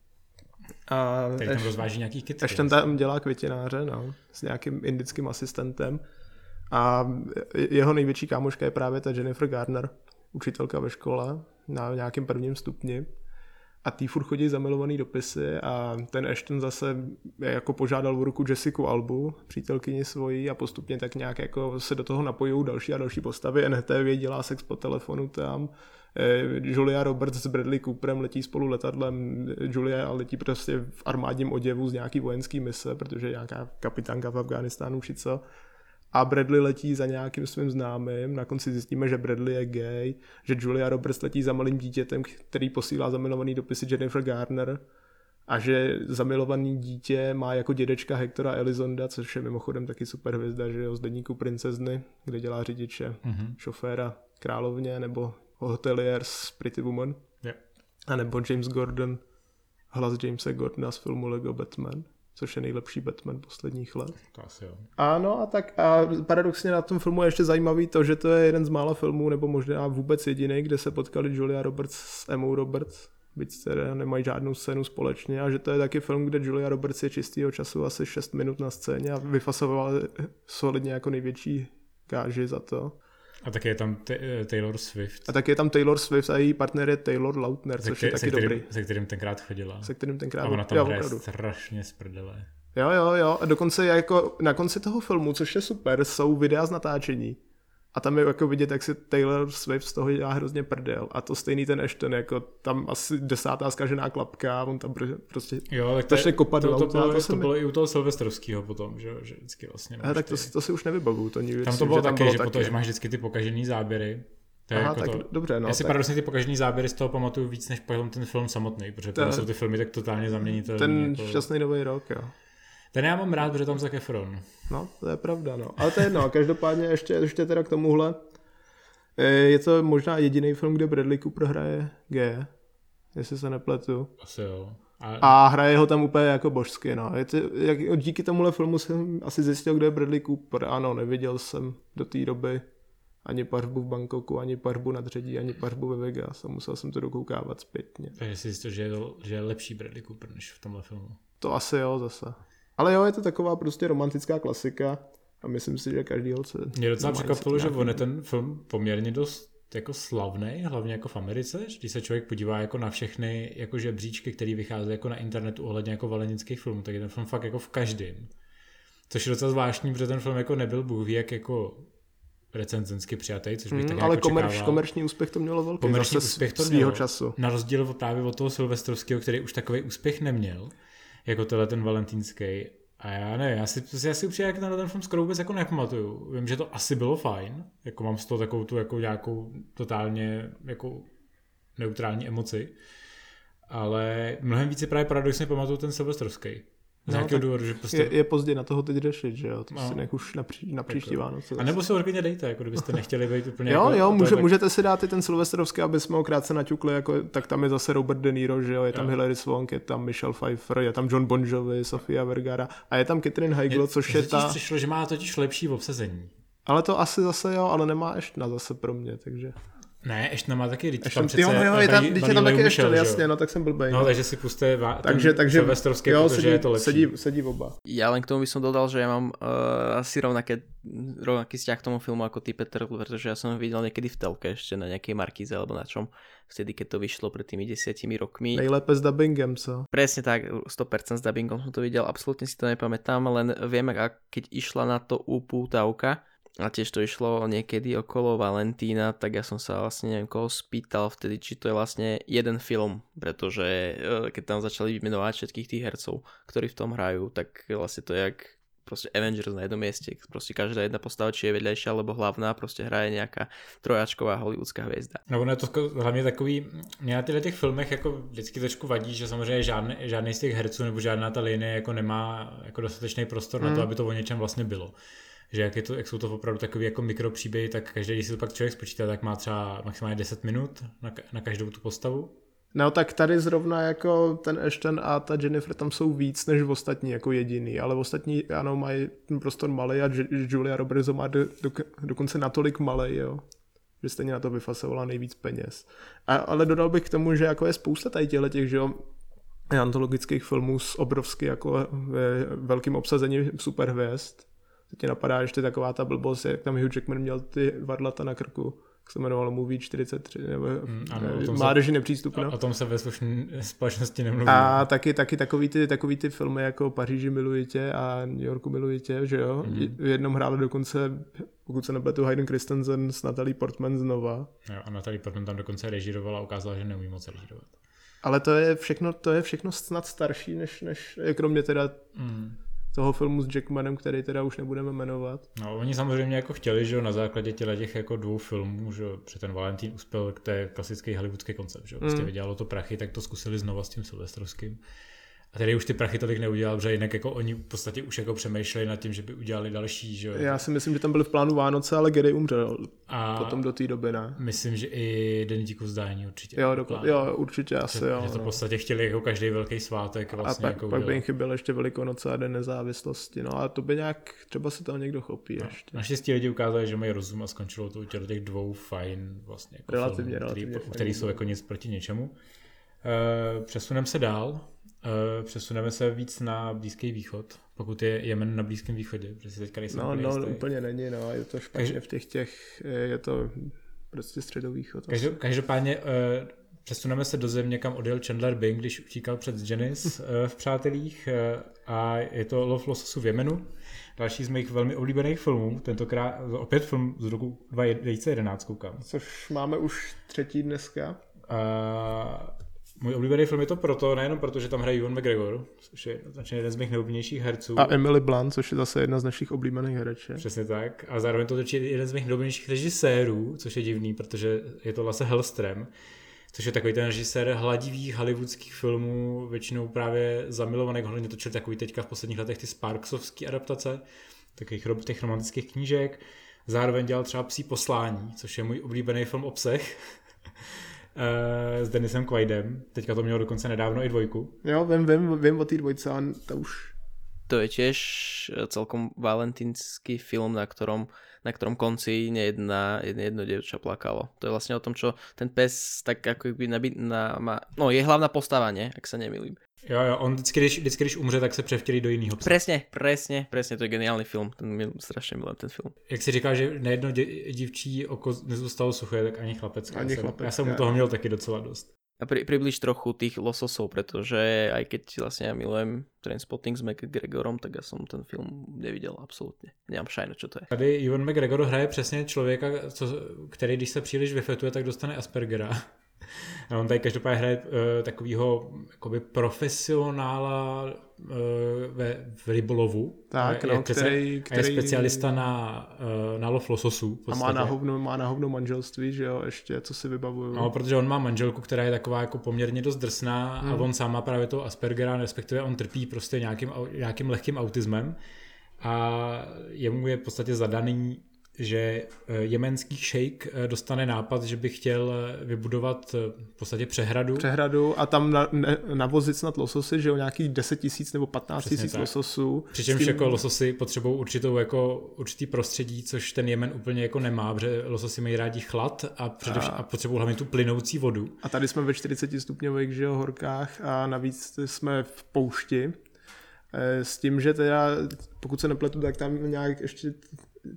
A Tady tam rozváží nějaký kytky. Ashton tam dělá květináře, no, s nějakým indickým asistentem. A jeho největší kámoška je právě ta Jennifer Gardner, učitelka ve škole na nějakém prvním stupni a tý furt chodí zamilovaný dopisy a ten Ashton zase jako požádal v ruku Jessica Albu, přítelkyni svojí a postupně tak nějak jako se do toho napojují další a další postavy. NTV dělá sex po telefonu tam, eh, Julia Roberts s Bradley Cooperem letí spolu letadlem, Julia letí prostě v armádním oděvu z nějaký vojenský mise, protože je nějaká kapitánka v Afganistánu či co a Bradley letí za nějakým svým známým, na konci zjistíme, že Bradley je gay, že Julia Roberts letí za malým dítětem, který posílá zamilovaný dopisy Jennifer Garner a že zamilovaný dítě má jako dědečka Hectora Elizonda, což je mimochodem taky super hvězda, že jo, z denníku princezny, kde dělá řidiče, mm-hmm. šoféra královně, nebo hotelier z Pretty Woman. Yeah. A nebo James Gordon, hlas Jamesa Gordona z filmu Lego Batman což je nejlepší Batman posledních let. To asi jo. Ano, a tak a paradoxně na tom filmu je ještě zajímavý to, že to je jeden z mála filmů, nebo možná vůbec jediný, kde se potkali Julia Roberts s Emma Roberts, byť teda nemají žádnou scénu společně a že to je taky film, kde Julia Roberts je čistýho času asi 6 minut na scéně a vyfasovala solidně jako největší gáži za to. A taky je tam t- eh, Taylor Swift. A taky je tam Taylor Swift a její partner je Taylor Lautner, se což je taky se kterým, dobrý. Se kterým tenkrát chodila. Se kterým tenkrát A ona tam hraje strašně z prdele. Jo, jo, jo. A dokonce jako na konci toho filmu, což je super, jsou videa z natáčení. A tam je jako vidět, jak si Taylor Swift z toho dělá hrozně prdel. A to stejný ten Ashton, jako tam asi desátá zkažená klapka, on tam prostě jo, tak to, kopat to, to, to, bylo, to, to bylo i u toho Silvestrovského potom, že, že vždycky vlastně. A tak to, to, si už nevybavu, to nikdy. Tam to bylo taky, že, potom, že máš vždycky ty pokažený záběry. To je Aha, jako tak to, dobře, no. Já si tak... paradoxně ty pokažený záběry z toho pamatuju víc, než potom ten film samotný, protože to... jsou ty filmy tak totálně zaměnitelné. Ten jako... šťastný nový rok, jo. Ten já mám rád, protože tam Zac Efron. No, to je pravda, no. Ale to je jedno, každopádně ještě, ještě teda k tomuhle. Eh, je to možná jediný film, kde Bradley Cooper hraje G, jestli se nepletu. Asi jo. A... a hraje ho tam úplně jako božsky, no. Je to, jak, díky tomuhle filmu jsem asi zjistil, kde je Bradley Cooper. Ano, neviděl jsem do té doby ani pařbu v Bangkoku, ani pařbu na Dředí, ani pařbu ve Vegas a musel jsem to dokoukávat zpětně. Takže si zjistil, že je, že je lepší Bradley Cooper než v tomhle filmu. To asi jo zase. Ale jo, je to taková prostě romantická klasika a myslím si, že každý holce... Mě docela překvapilo, že on je ten film poměrně dost jako slavný, hlavně jako v Americe, když se člověk podívá jako na všechny jako žebříčky, které vychází jako na internetu ohledně jako valenických filmů, tak je ten film fakt jako v každém. Což je docela zvláštní, protože ten film jako nebyl Bůh ví, jak jako recenzensky přijatý, což bych hmm, tak Ale jako komerč, komerční úspěch to mělo velký komerční úspěch to svýho času. Na rozdíl od právě od toho Silvestrovského, který už takový úspěch neměl, jako tenhle ten valentýnský. A já ne, já si, já si upřímně jak na ten film skoro vůbec jako nepamatuju. Vím, že to asi bylo fajn, jako mám z toho takovou tu jako nějakou totálně jako neutrální emoci, ale mnohem více právě paradoxně pamatuju ten Silvestrovský. Z no, nějakého důvodu, že prostě... Je, je pozdě na toho teď řešit, že jo? To no. si nech už na, pří, na příští jako. Vánoce. A nebo se hodně dejte, jako kdybyste nechtěli být úplně Jo, jako, jo, může, tak... můžete si dát i ten Silvestrovský, aby jsme ho krátce naťukli, jako, tak tam je zase Robert De Niro, že jo? Je tam jo. Hilary Swank, je tam Michelle Pfeiffer, je tam John Bon Jovi, Sofia Vergara a je tam Catherine Heigl, což je ta... přišlo, že má totiž lepší obsazení. Ale to asi zase jo, ale nemá ještě na zase pro mě, takže... Ne, ještě má taky ještě tam přece jo, jo, je tam, je tam taky ještě, jasně, no tak jsem blbej. No, no. takže si puste va, takže, takže, Silvestrovský, jo, protože sedí, je to lepší. Sedí, sedí oba. Ja len k tomu by som dodal, že ja mám uh, asi rovnaké, rovnaký vzťah k tomu filmu ako ty, Peter, pretože ja som ho videl niekedy v telke ešte na nejakej markíze alebo na čom, vtedy, keď to vyšlo pred tými desiatimi rokmi. Nejlépe s dubbingem, co? Presne tak, 100% s dubbingom som to videl, absolútne si to nepamätám, len viem, keď išla na to upútavka, a tiež to išlo niekedy okolo Valentína, tak ja som sa vlastne neviem koho spýtal vtedy, či to je vlastne jeden film, pretože e, keď tam začali vymenovať všetkých tých hercov, ktorí v tom hrajú, tak vlastne to je jak proste Avengers na jednom mieste. Proste každá jedna postava, či je vedľajšia alebo hlavná, proste hraje nejaká trojačková hollywoodská hvězda. No ono je to hlavně takový, mě na těchto těch filmech jako vždycky trošku vadí, že samozřejmě žádný, žádný z těch herců nebo žádná ta linie jako nemá jako dostatečný prostor hmm. na to, aby to o něčem vlastně bylo že jak, je to, jak jsou to opravdu takový jako mikropříběhy, tak každý, když si to pak člověk spočítá, tak má třeba maximálně 10 minut na, na každou tu postavu. No tak tady zrovna jako ten Ashton a ta Jennifer tam jsou víc než v ostatní jako jediný, ale v ostatní ano mají ten prostor malý a Julia Roberts má do, do, dokonce natolik malý, jo, že stejně na to vyfasovala nejvíc peněz. A, ale dodal bych k tomu, že jako je spousta tady těchto těch, že jo, antologických filmů s obrovsky jako velkým obsazením superhvězd, tě napadá ještě taková ta blbost, jak tam Hugh Jackman měl ty varlata na krku jak se jmenovalo Movie 43, nebo mm, ano, Mládeži nepřístupno. O, o tom se ve slušné společnosti nemluví. A taky, taky takový, ty, takový ty filmy jako Paříži miluji tě a New Yorku miluji tě, že jo? Mm. V jednom hráli dokonce, pokud se nepletu, Hayden Christensen s Natalie Portman znova. Jo, a Natalie Portman tam dokonce režírovala a ukázala, že neumí moc režírovat. Ale to je všechno, to je všechno snad starší, než, než kromě teda mm toho filmu s Jackmanem, který teda už nebudeme jmenovat. No, oni samozřejmě jako chtěli, že na základě těch jako dvou filmů, že že ten Valentín uspěl, to je klasický hollywoodský koncept, že prostě mm. vydělalo to prachy, tak to zkusili znova s tím Silvestrovským. A tady už ty prachy tolik neudělal, protože jinak jako oni v podstatě už jako přemýšleli nad tím, že by udělali další. Že? Já si myslím, že tam byly v plánu Vánoce, ale Gary umřel a potom do té doby, ne? Myslím, že i Den díku zdání určitě. Jo, do, jo určitě asi, že, jo. Že to v no. podstatě chtěli jako každý velký svátek vlastně. A pak, jako pak by jim chyběl ještě Velikonoce a Den nezávislosti, no a to by nějak, třeba se tam někdo chopí no. ještě. Naštěstí lidi ukázali, že mají rozum a skončilo to u těch dvou fajn vlastně jako relativně, filmů, relativně který, který jsou jako nic proti něčemu. Uh, přesuneme se dál. Uh, přesuneme se víc na Blízký východ, pokud je Jemen na Blízkém východě, protože si teďka nejsem No, no úplně není, no, je to špatně Každop... v těch těch, je to prostě středovýchod. Každop, každopádně uh, přesuneme se do země, kam odjel Chandler Bing, když utíkal před Janice uh, v Přátelích a je to Lov lososu v Jemenu. Další z mých velmi oblíbených filmů, tentokrát opět film z roku 2011 koukám. Což máme už třetí dneska. Uh, můj oblíbený film je to proto, nejenom proto, že tam hraje Ewan McGregor, což je značně jeden z mých nejoblíbenějších herců. A Emily Blunt, což je zase jedna z našich oblíbených hereček. Přesně tak. A zároveň to je jeden z mých nejoblíbenějších režisérů, což je divný, protože je to Lasse Hellström, což je takový ten režisér hladivých hollywoodských filmů, většinou právě zamilovaný, hlavně točil takový teďka v posledních letech ty Sparksovské adaptace, takových těch romantických knížek. Zároveň dělal třeba Psí poslání, což je můj oblíbený film obsah. uh, s Denisem Quaidem. Teďka to mělo dokonce nedávno i dvojku. Jo, vím, vím, vím o té dvojce, ale to už... To je tiež eh, celkom valentínsky film, na ktorom, na ktorom konci nejedna, jedno dievča plakalo. To je vlastne o tom, čo ten pes tak ako by nabí, na, má, no je hlavná postava, ne? Ak sa nemýlim. Jo, jo, on vždycky když, vždycky, když umře, tak se převtělí do jiného psa. Přesně, přesně, přesně, to je geniální film, ten mě strašně milujem ten film. Jak si říká, že nejedno dě, dívčí oko nezůstalo suché, tak ani chlapec. Ani chlapec. Já jsem u toho měl taky docela dost. A pri, približ trochu tých lososov, pretože aj keď vlastne ja milujem Trainspotting s McGregorom, tak ja som ten film neviděl absolutně. Nemám šajno, čo to je. Tady Ivan McGregor hraje přesně člověka, co, který když se příliš vyfetuje, tak dostane Aspergera. A on tady každopádně hraje uh, takovýho jakoby profesionála uh, ve, v rybolovu. Tak, no, je, který, který... A je specialista na, uh, na lov lososu. A má na, hovno, má na hovno manželství, že jo, ještě, co si vybavuju. No, protože on má manželku, která je taková jako poměrně dost drsná hmm. a on sám má právě to Aspergera, respektive on trpí prostě nějakým, nějakým lehkým autismem a jemu je v podstatě zadaný že eh, jemenský šejk eh, dostane nápad, že by chtěl eh, vybudovat v podstatě přehradu. Přehradu a tam na, ne, navozit snad lososy, že jo, nějakých 10 tisíc nebo 15 tisíc lososů. Přičemž tím... jako lososy potřebují určitou jako určitý prostředí, což ten Jemen úplně jako nemá, protože lososy mají rádi chlad a, především, a... a potřebují hlavně tu plynoucí vodu. A tady jsme ve 40 stupňových že jo, horkách a navíc jsme v poušti, s tím, že teda, pokud se nepletu, tak tam nějak ještě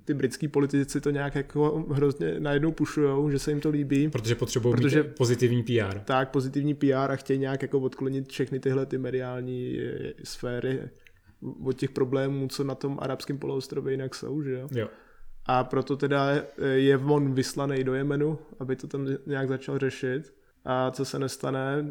ty britský politici to nějak jako hrozně najednou pušujou, že se jim to líbí. Protože potřebují protože, pozitivní PR. Tak, pozitivní PR a chtějí nějak jako odklonit všechny tyhle ty mediální eh, sféry od těch problémů, co na tom arabském poloostrově jinak jsou, že jo? jo. A proto teda eh, je on vyslaný do Jemenu, aby to tam nějak začal řešit. A co se nestane,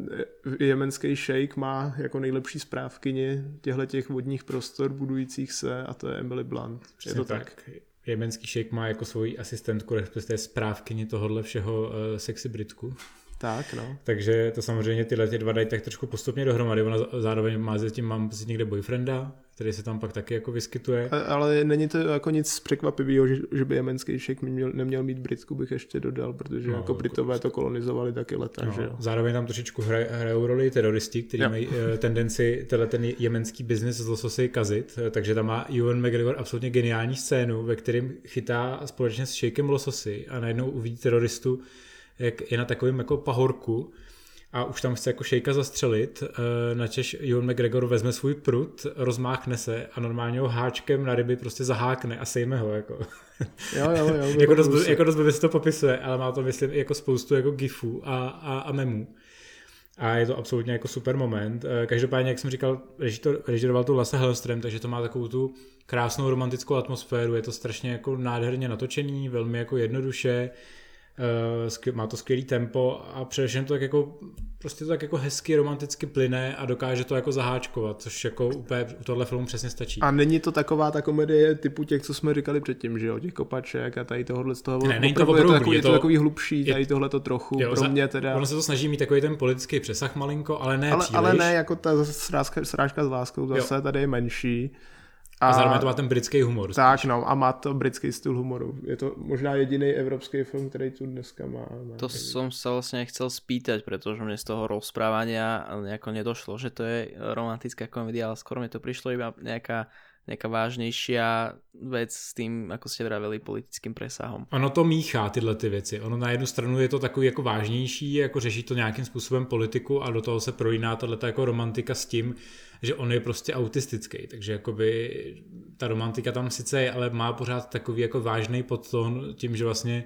jemenský šejk má jako nejlepší správkyni těchto těch vodních prostor budujících se a to je Emily Blunt. Přesně je to tak. tak. Jemenský šejk má jako svoji asistentku, respektive správkyni tohohle všeho uh, sexy Britku. Tak, no. Takže to samozřejmě tyhle ty dva dají tak trošku postupně dohromady. Ona zároveň má tím mám prostě někde boyfrienda, který se tam pak taky jako vyskytuje. A, ale není to jako nic překvapivého, že, že by jemenský šek měl, neměl mít Britsku, bych ještě dodal, protože no, jako Britové jako to kolonizovali taky leta, no, že jo. Zároveň tam trošičku hraj, hrajou roli teroristi, kteří mají uh, tendenci tenhle ten jemenský biznis z lososy kazit, eh, takže tam má Ewan McGregor absolutně geniální scénu, ve kterém chytá společně s šejkem lososy a najednou uvidí teroristu, jak je na takovém jako pahorku a už tam chce jako šejka zastřelit, eh, načež Ewan McGregor vezme svůj prut, rozmáchne se a normálně ho háčkem na ryby prostě zahákne a sejme ho. Jako. Jo, jo, jo. jako, dost, jako dost se to popisuje, ale má to myslím jako spoustu jako gifů a, a, a memů. A je to absolutně jako super moment. Eh, každopádně, jak jsem říkal, režiroval tu Lasse Hellström, takže to má takovou tu krásnou romantickou atmosféru, je to strašně jako nádherně natočený, velmi jako jednoduše, má to skvělý tempo a především to tak jako prostě to tak jako hezky romanticky plyne a dokáže to jako zaháčkovat, což jako úplně u tohle filmu přesně stačí. A není to taková ta komedie typu těch, co jsme říkali předtím, že jo, těch kopaček a tady tohohle z toho. Ne, není to opravdu, je to, takový, je to, takový hlubší, tady tohle to trochu, jo, pro mě teda. Ono se to snaží mít takový ten politický přesah malinko, ale ne ale, příliš. Ale ne jako ta srážka, srážka s láskou, zase jo. tady je menší. A, a zároveň to má ten britský humor. Tak, spíš. no, a má to britský styl humoru. Je to možná jediný evropský film, který tu dneska má. má to který... som sa vlastne chcel spýtať, pretože mne z toho rozprávania nejako nedošlo, že to je romantická komédia, ale skoro mi to prišlo iba nejaká nejaká vážnějšia věc s tím, jako ste vravili, politickým presahom. Ono to míchá tyhle ty věci. Ono na jednu stranu je to takový jako vážnější, jako řeší to nějakým způsobem politiku a do toho se projíná tato jako romantika s tím, že on je prostě autistický, takže jakoby ta romantika tam sice je, ale má pořád takový jako vážný podton tím, že vlastně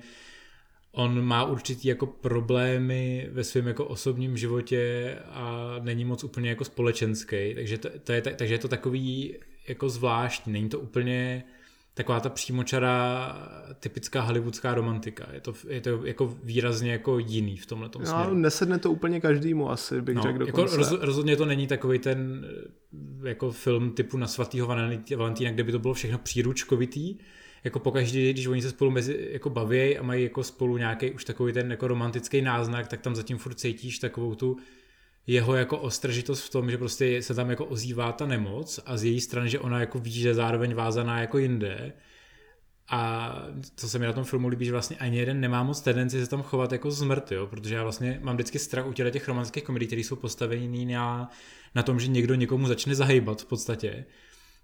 on má určitý jako problémy ve svém jako osobním životě a není moc úplně jako společenský, takže to, to je, takže je to takový jako zvláštní, není to úplně taková ta přímočará typická hollywoodská romantika. Je to, je to jako výrazně jako jiný v tomhle tom no, nesedne to úplně každému asi, bych no, řekl jako roz, rozhodně to není takový ten jako film typu na svatýho Valentína, kde by to bylo všechno příručkovitý, jako pokaždé, když oni se spolu mezi jako baví a mají jako spolu nějaký už takový ten jako romantický náznak, tak tam zatím furt cítíš takovou tu jeho jako ostržitost v tom, že prostě se tam jako ozývá ta nemoc a z její strany, že ona jako ví, že zároveň vázaná jako jinde. A co se mi na tom filmu líbí, že vlastně ani jeden nemá moc tendenci se tam chovat jako zmrt, jo? protože já vlastně mám vždycky strach u těch romantických komedií, které jsou postavený na, na tom, že někdo někomu začne zahýbat v podstatě,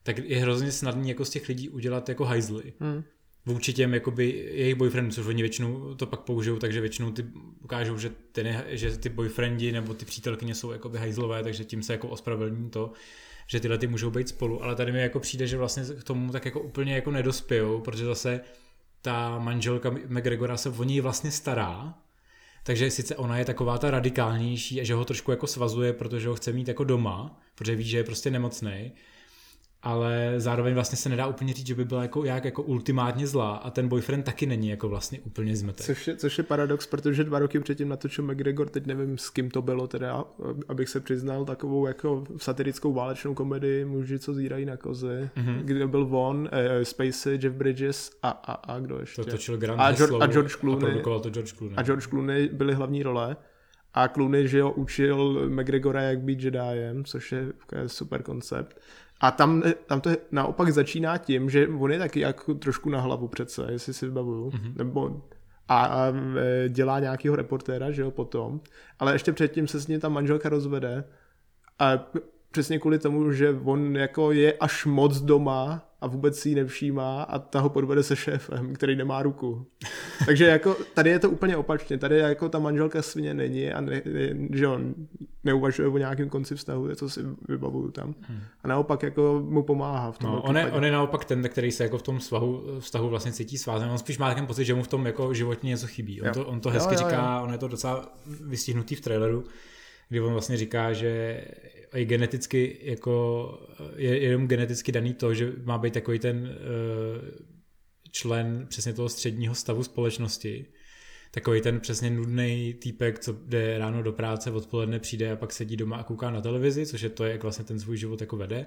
tak je hrozně snadný jako z těch lidí udělat jako hajzly. Hmm vůči těm jakoby jejich boyfriendům, což oni většinou to pak použijou, takže většinou ty ukážou, že, ten, že ty boyfriendy nebo ty přítelkyně jsou jakoby hajzlové, takže tím se jako ospravedlní to, že tyhle ty můžou být spolu, ale tady mi jako přijde, že vlastně k tomu tak jako úplně jako nedospějou, protože zase ta manželka McGregora se o něj vlastně stará, takže sice ona je taková ta radikálnější a že ho trošku jako svazuje, protože ho chce mít jako doma, protože ví, že je prostě nemocný, ale zároveň vlastně se nedá úplně říct, že by byla jako, jak jako ultimátně zlá a ten boyfriend taky není jako vlastně úplně zmetek. Což je, což je paradox, protože dva roky předtím natočil McGregor, teď nevím s kým to bylo teda, abych se přiznal, takovou jako satirickou válečnou komedii Muži, co zírají na kozy, mm-hmm. kde byl on, eh, Spacey, Jeff Bridges a, a, a kdo ještě? To točil Grant a, George, a George Clooney. A to George Clooney. A George Clooney byly hlavní role. A Clooney, že jo, učil McGregora, jak být Jediem, což je super koncept. A tam, tam to naopak začíná tím, že on je taky jako trošku na hlavu přece, jestli si vybavuju. Mm-hmm. Nebo a, a e, dělá nějakého reportéra, že jo, potom. Ale ještě předtím se s ním ta manželka rozvede a přesně kvůli tomu, že on jako je až moc doma a vůbec si ji nevšímá a ta ho podvede se šéfem, který nemá ruku. Takže jako tady je to úplně opačně. Tady jako ta manželka svině není a ne, že on neuvažuje o nějakém konci vztahu, to si vybavuju tam. Hmm. A naopak jako mu pomáhá v tom. No, on, je, on je naopak ten, který se jako v tom vztahu, vztahu vlastně cítí svázen. On spíš má takový pocit, že mu v tom jako životně něco chybí. On, to, on to hezky jo, jo, jo. říká, on je to docela vystihnutý v traileru, kdy on vlastně říká, že je geneticky jako, je jenom geneticky daný to, že má být takový ten uh, člen přesně toho středního stavu společnosti. takový ten přesně nudný týpek, co jde ráno do práce, odpoledne přijde a pak sedí doma a kouká na televizi, což je to, jak vlastně ten svůj život jako vede.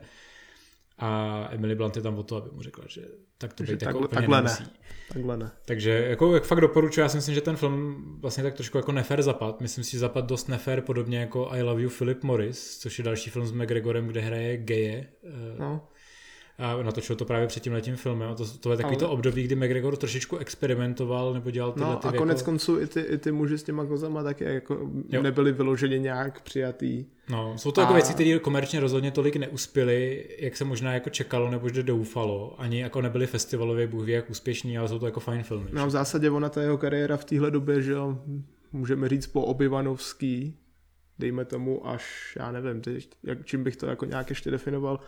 A Emily Blunt je tam o to, aby mu řekla, že tak to být jako úplně takhle nemusí. ne. Takhle ne. Takže jako jak fakt doporučuji, já si myslím, že ten film vlastně tak trošku jako nefer zapad. Myslím si, že zapad dost nefer, podobně jako I Love You Philip Morris, což je další film s McGregorem, kde hraje geje. eh, No. A natočil to právě před tím letím filmem. A to, to je takový Ale- to období, kdy McGregor trošičku experimentoval nebo dělal tyhle No ty a jako... konec konců i ty, i ty muži s těma kozama taky jako Jo. nebyli vyloženě nějak přijatý. No, jsou to jako A- věci, které komerčně rozhodně tolik neuspěly, jak se možná jako čekalo nebo že doufalo. Ani jako nebyly festivalově, bůh ví jak úspěšní, ale jsou to jako fajn filmy. No v zásadě ona ta jeho kariéra v téhle době, že jo, můžeme říct po Obivanovský, dejme tomu až, já nevím, teď, jak, čím bych to jako nějak ještě definoval,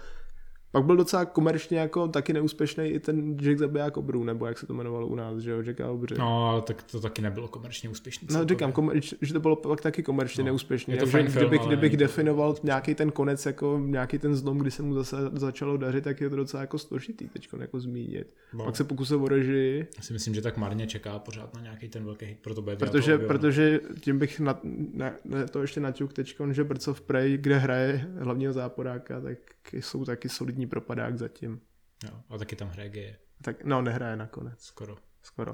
pak byl docela komerčně jako taky neúspěšný i ten Jack zabiják obrů, nebo jak se to jmenovalo u nás, že jo, Jack a obři. No, ale tak to taky nebylo komerčně úspěšný. No, říkám, komerč, že to bylo pak taky komerčně No, neúspěšné. je to fajn film, kdybych, ale kdybych definoval nějaký ten konec, jako nějaký ten zlom, kdy se mu zase začalo dařit, tak je to docela jako složitý teď jako zmínit. No. Pak se pokusil o režii, Já si myslím, že tak marně čeká pořád na nějaký ten velký hit, proto bude protože, to protože tím bych na, na, na to ještě naťuk teď, že Birds of Prey, kde hraje hlavního záporáka, tak jsou taky solidní propadák zatím. Jo, a taky tam hraje geje, Tak no, nehraje nakonec, skoro. skoro.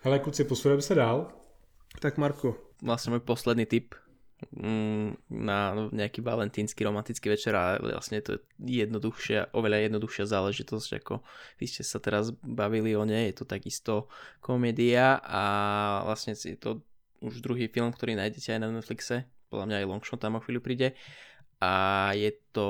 Hele kluci, posuneme se dál. Tak Marko, Vlastne môj posledný tip mm, na nejaký valentínsky romantický večer a vlastne to je jednoduchšia, oveľa jednoduchšia záležitosť, ako vy ste sa teraz bavili o nej, je to takisto komédia a vlastne je to už druhý film, ktorý nájdete aj na Netflixe, podľa mňa aj Longshot tam o chvíľu príde a je to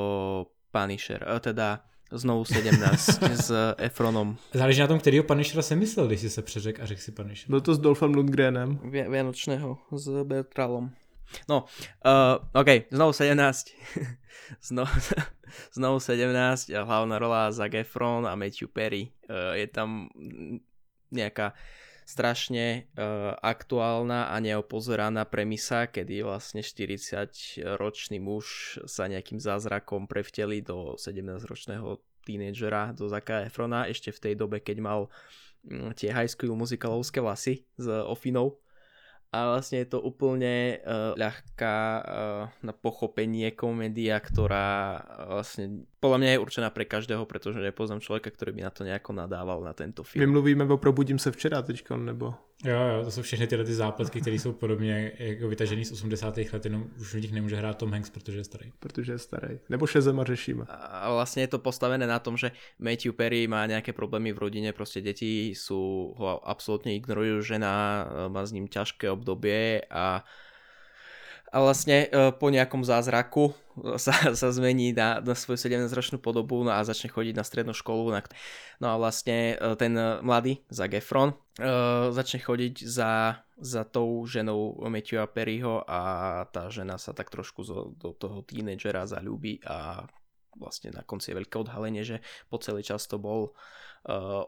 Punisher, teda znovu 17 s Efronom. Záleží na tom, kterýho Punishera jsem myslel, když si se přeřek a řekl si Punisher. byl to s Dolphem Lundgrenem. Vi- Vianočného s Bertralom. No, uh, OK, znovu 17. znovu, znovu 17, a hlavná rola Zac Efron a Matthew Perry. Uh, je tam mm, nejaká strašne uh, aktuálna a neopozeraná premisa, kedy vlastne 40-ročný muž sa nejakým zázrakom prevteli do 17-ročného tínedžera, do Zaka Efrona, ešte v tej dobe, keď mal mm, tie high school muzikalovské vlasy s ofinou. A vlastne je to úplne uh, ľahká uh, na pochopenie komédia, ktorá uh, vlastne podľa mňa je určená pre každého, pretože nepoznám človeka, ktorý by na to nejako nadával na tento My film. mluvíme o Probudím se včera teďkon, nebo... Jo, jo, to jsou všechny tyhle ty zápletky, které jsou podobně jako vytažený z 80. let, jenom už v nich nemůže hrát Tom Hanks, protože je starý. protože je starý. Nebo Šezema řešíme. A vlastne je to postavené na tom, že Matthew Perry má nejaké problémy v rodine, proste deti sú, ho absolútne ignorujú, žena e, má s ním ťažké obdobie a a vlastne e, po nejakom zázraku sa, sa zmení na, na svoju 17-ročnú podobu no a začne chodiť na strednú školu. Na, no a vlastne e, ten mladý, Zac Efron, e, začne chodiť za, za tou ženou Matthewa Perryho a tá žena sa tak trošku zo, do toho tínedžera zalúbi a vlastne na konci je veľké odhalenie, že po celý čas to bol uh,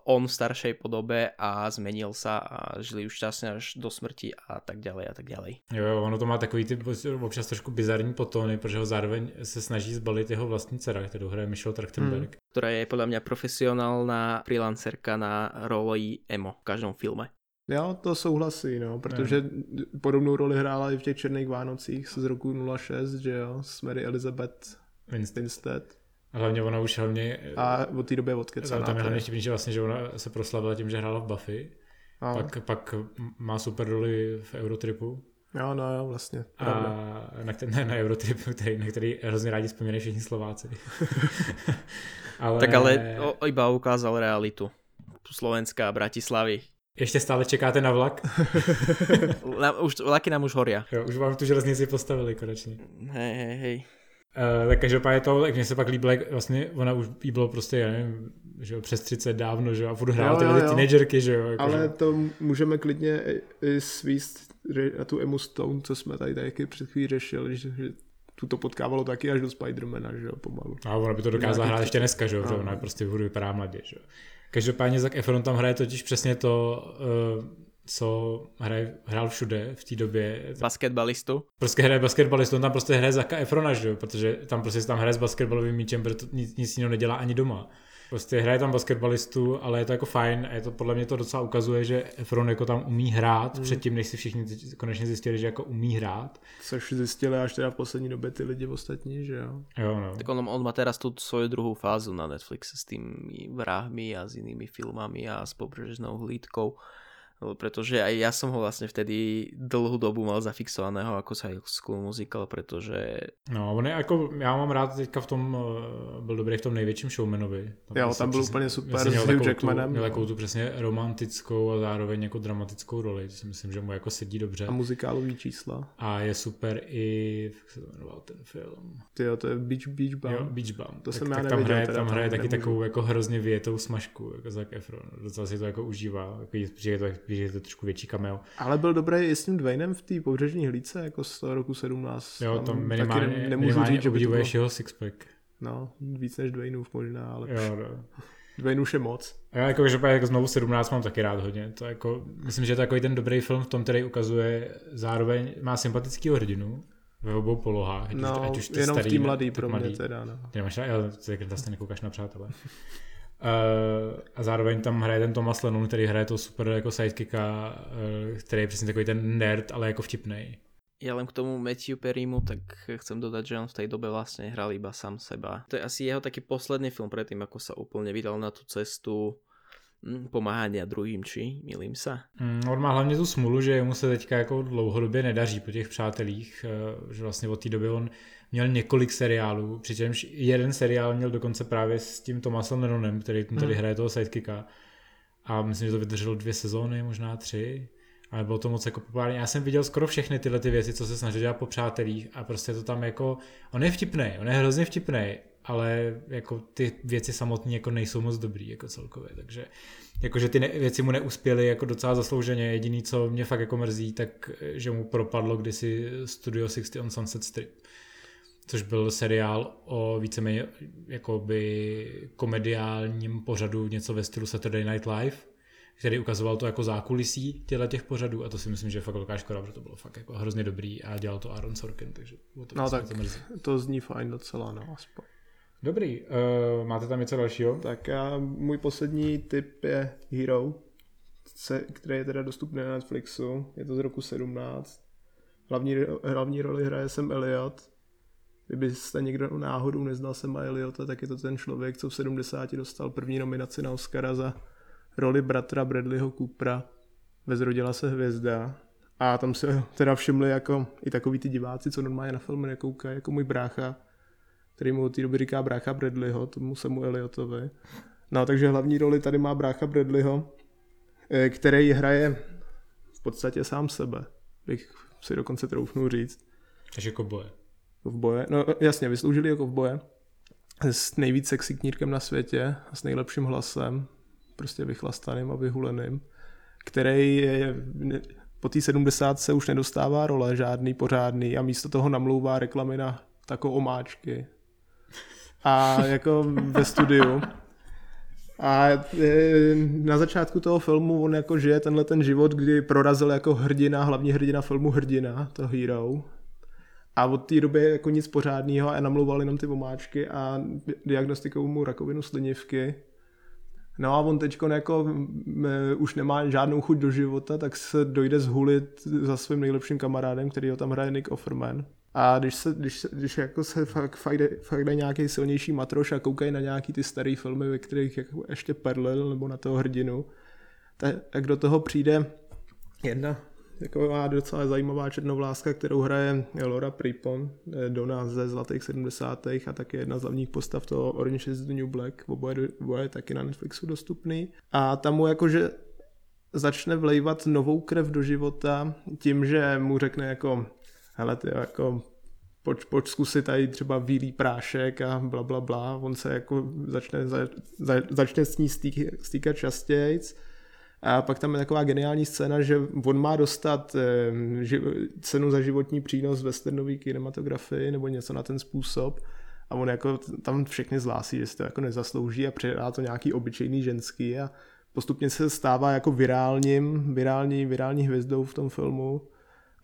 on v staršej podobe a zmenil sa a žili už šťastne až do smrti a tak ďalej a tak ďalej. Jo, jo, ono to má takový ty občas trošku bizarní potony, protože ho zároveň se snaží zbalit jeho vlastní dcera, kterou hraje Michelle Trachtenberg. Hmm. Ktorá je podľa mňa profesionálna freelancerka na roli emo v každom filme. Jo, to souhlasí, no, protože podobnou roli hrála i v těch Černých Vánocích z roku 06, že jo, s Mary Elizabeth Winston. Winstead. A hlavně ona už hlavně... A od té doby je tam, je hlavně teda. vtipný, že vlastně, že ona se proslavila tím, že hrála v Buffy. No. Pak, pak má super roli v Eurotripu. Jo, no jo, vlastně. A na, ten, na Eurotripu, který, na který hrozně rádi vzpomínají všichni Slováci. ale... Tak ale o, iba ukázal realitu. Slovenska a Bratislavy. Ještě stále čekáte na vlak? Na, už, vlaky nám už horia. jo, už vám tu železnici postavili konečně. Hej, hej, hej. Uh, tak každopádně to, tak mně se pak líbilo, jak vlastně ona už jí bylo prostě, já nevím, že jo, přes 30 dávno, že jo, a furt hrála tyhle ty teenagerky, že jo. Jako, Ale že... to můžeme klidně i- svíst na tu Emu Stone, co jsme tady taky před chvílí řešili, že, že tu to potkávalo taky až do Spidermana, že jo, pomalu. A ona by to dokázala hrát ještě dneska, že jo, že ona prostě hůru vypadá mladě, že jo. Každopádně Zac Efron tam hraje totiž přesně to, uh, co hraje, hrál všude v té době. Basketbalistu. Prostě hraje basketbalistu, on tam prostě hraje Zaka Efrona, že jo, protože tam prostě se tam hraje s basketbalovým míčem, protože to nic, nic jiného nedělá ani doma. Prostě hraje tam basketbalistu, ale je to jako fajn a je to podle mě to docela ukazuje, že Efron jako tam umí hrát mm. předtím, než si všichni konečně zjistili, že jako umí hrát. Což zjistili až teda v poslední době ty lidi ostatní, že jo. Jo, no. Tak on, on má teraz tu svoju druhou fázu na Netflixe s tými vrahmi a s inými filmami a s pobrežnou hlídkou pretože aj ja som ho vlastne vtedy dlhú dobu mal zafixovaného ako High School Musical, pretože... No, on je jako, já mám rád teďka v tom, eh, byl dobrý v tom největším showmanovi. Tam jo, tam byl přesně, úplně super s Hugh Jackmanem. Měl takovou tu přesně romantickou a zároveň jako dramatickou roli, to si myslím, že mu jako sedí dobře. A muzikálový čísla. A je super i, jak se to jmenoval ten film? Ty jo, to je Beach, Beach Bum. Jo, Beach Bum. To tak, jsem tak já tam hraje, teda tam hraje taky nemůžu. takovou jako hrozně větou smažku, jako Zac Efron. Docela si to jako užívá, jako, že je to, že je to trošku větší cameo. Ale byl dobrý i s tím Dwaynem v té pobřežní hlídce, jako z toho roku 17. Jo, tam taky minimálně, ne- nemůžu minimálně říct, že by to bylo, jeho sixpack. no, víc než Dwayneův možná, ale Jo, no. Dwayne už je moc. Já jako, že jako znovu 17 mám taky rád hodně. To jako, myslím, že je to takový ten dobrý film v tom, který ukazuje zároveň, má sympatického hrdinu ve obou polohách. Ať No, už, ať už ty jenom v starý, té mladý pro mě mladý. teda, no. Ty nemáš rád, jo, ty zase nekoukáš na přátelé. Uh, a zároveň tam hraje ten Thomas Lennon, který hraje to super jako sidekicka, uh, který je přesně takový ten nerd, ale jako vtipnej. Ja len k tomu Matthew Perrymu, tak chcem dodať, že on v tej dobe vlastne hral iba sám seba. To je asi jeho taký posledný film predtým, ako sa úplne vydal na tú cestu hm, pomáhania druhým, či milím sa? Mm, on má hlavně tu smulu, že mu se teďka jako dlouhodobě nedaří po těch přátelích, eh, že vlastně od té doby on měl několik seriálů, přičemž jeden seriál měl dokonce právě s tím Thomasem Lennonem, který tam tady hraje toho sidekicka. A myslím, že to vydrželo dvě sezóny, možná tři. Ale bylo to moc jako populární. Já jsem viděl skoro všechny tyhle ty věci, co se snažil dělat po přátelích a prostě to tam jako, on je vtipný, on je hrozně vtipný, ale jako ty věci samotné jako nejsou moc dobrý jako celkově, takže jakože ty ne, věci mu neuspěly jako docela zaslouženě. Jediný, co mě fakt jako mrzí, tak že mu propadlo kdysi Studio 60 on Sunset Strip, což byl seriál o víceméně jakoby komediálním pořadu něco ve stylu Saturday Night Live, který ukazoval to jako zákulisí těchto těch pořadů a to si myslím, že je fakt velká škoda, protože to bylo fakt jako hrozně dobrý a dělal to Aaron Sorkin, takže to No tak to mrzí. to zní fajn docela, no aspoň. Dobrý, uh, máte tam něco dalšího? Tak a můj poslední tip je Hero, který je teda dostupný na Netflixu. Je to z roku 17. Hlavní, hlavní roli hraje Sam Elliot. Kdybyste někdo náhodou neznal Sama Elliota, tak je to ten člověk, co v 70 dostal první nominaci na Oscara za roli bratra Bradleyho Coopera. Vezrodila se hvězda. A tam se teda všimli jako i takový ty diváci, co normálně na filmy nekoukají, jako můj brácha, který mu od té doby říká brácha Bradleyho, tomu Samu Elliotovi. No, takže hlavní roli tady má brácha Bradleyho, eh, který hraje v podstatě sám sebe, bych si dokonce troufnul říct. Takže jako boje. V boje, no jasně, vysloužili jako v boje s nejvíc sexy knírkem na světě, a s nejlepším hlasem, prostě vychlastaným a vyhuleným, který je, po té 70 se už nedostává role žádný pořádný a místo toho namlouvá reklamy na takovou omáčky. A jako ve studiu. A e, na začátku toho filmu on jako žije tenhle ten život, kdy prorazil jako hrdina, hlavní hrdina filmu Hrdina, to Hero. A od té doby jako nic pořádného a namlouval jenom ty omáčky a diagnostikoval mu rakovinu slinivky. No a on teď jako už nemá žádnou chuť do života, tak se dojde zhulit za svým nejlepším kamarádem, který ho tam hraje Nick Offerman. A když se, když, když jako se fakt, fakt, jde, fakt jde nějaký silnější matroš a koukají na nějaký ty staré filmy, ve kterých jako ještě perlil, nebo na toho hrdinu, tak, do toho přijde jedna taková docela zajímavá černovláska, kterou hraje Laura Prepon, Dona ze Zlatých 70. a taky jedna z hlavních postav toho Orange is the New Black, oboje, oboje taky na Netflixu dostupný. A tam mu jakože začne vlejvat novou krev do života tím, že mu řekne jako hele ty jako pojď, pojď zkusit tady třeba bílý prášek a bla bla bla, on se jako začne, za, za, začne s ní stýk, stýkat častějc. A pak tam je taková geniální scéna, že on má dostat eh, ži, cenu za životní přínos westernové kinematografii nebo něco na ten způsob. A on jako tam všechny zlásí, že si to jako nezaslouží a předá to nějaký obyčejný ženský a postupně se stává jako virálním, virální, virální hvězdou v tom filmu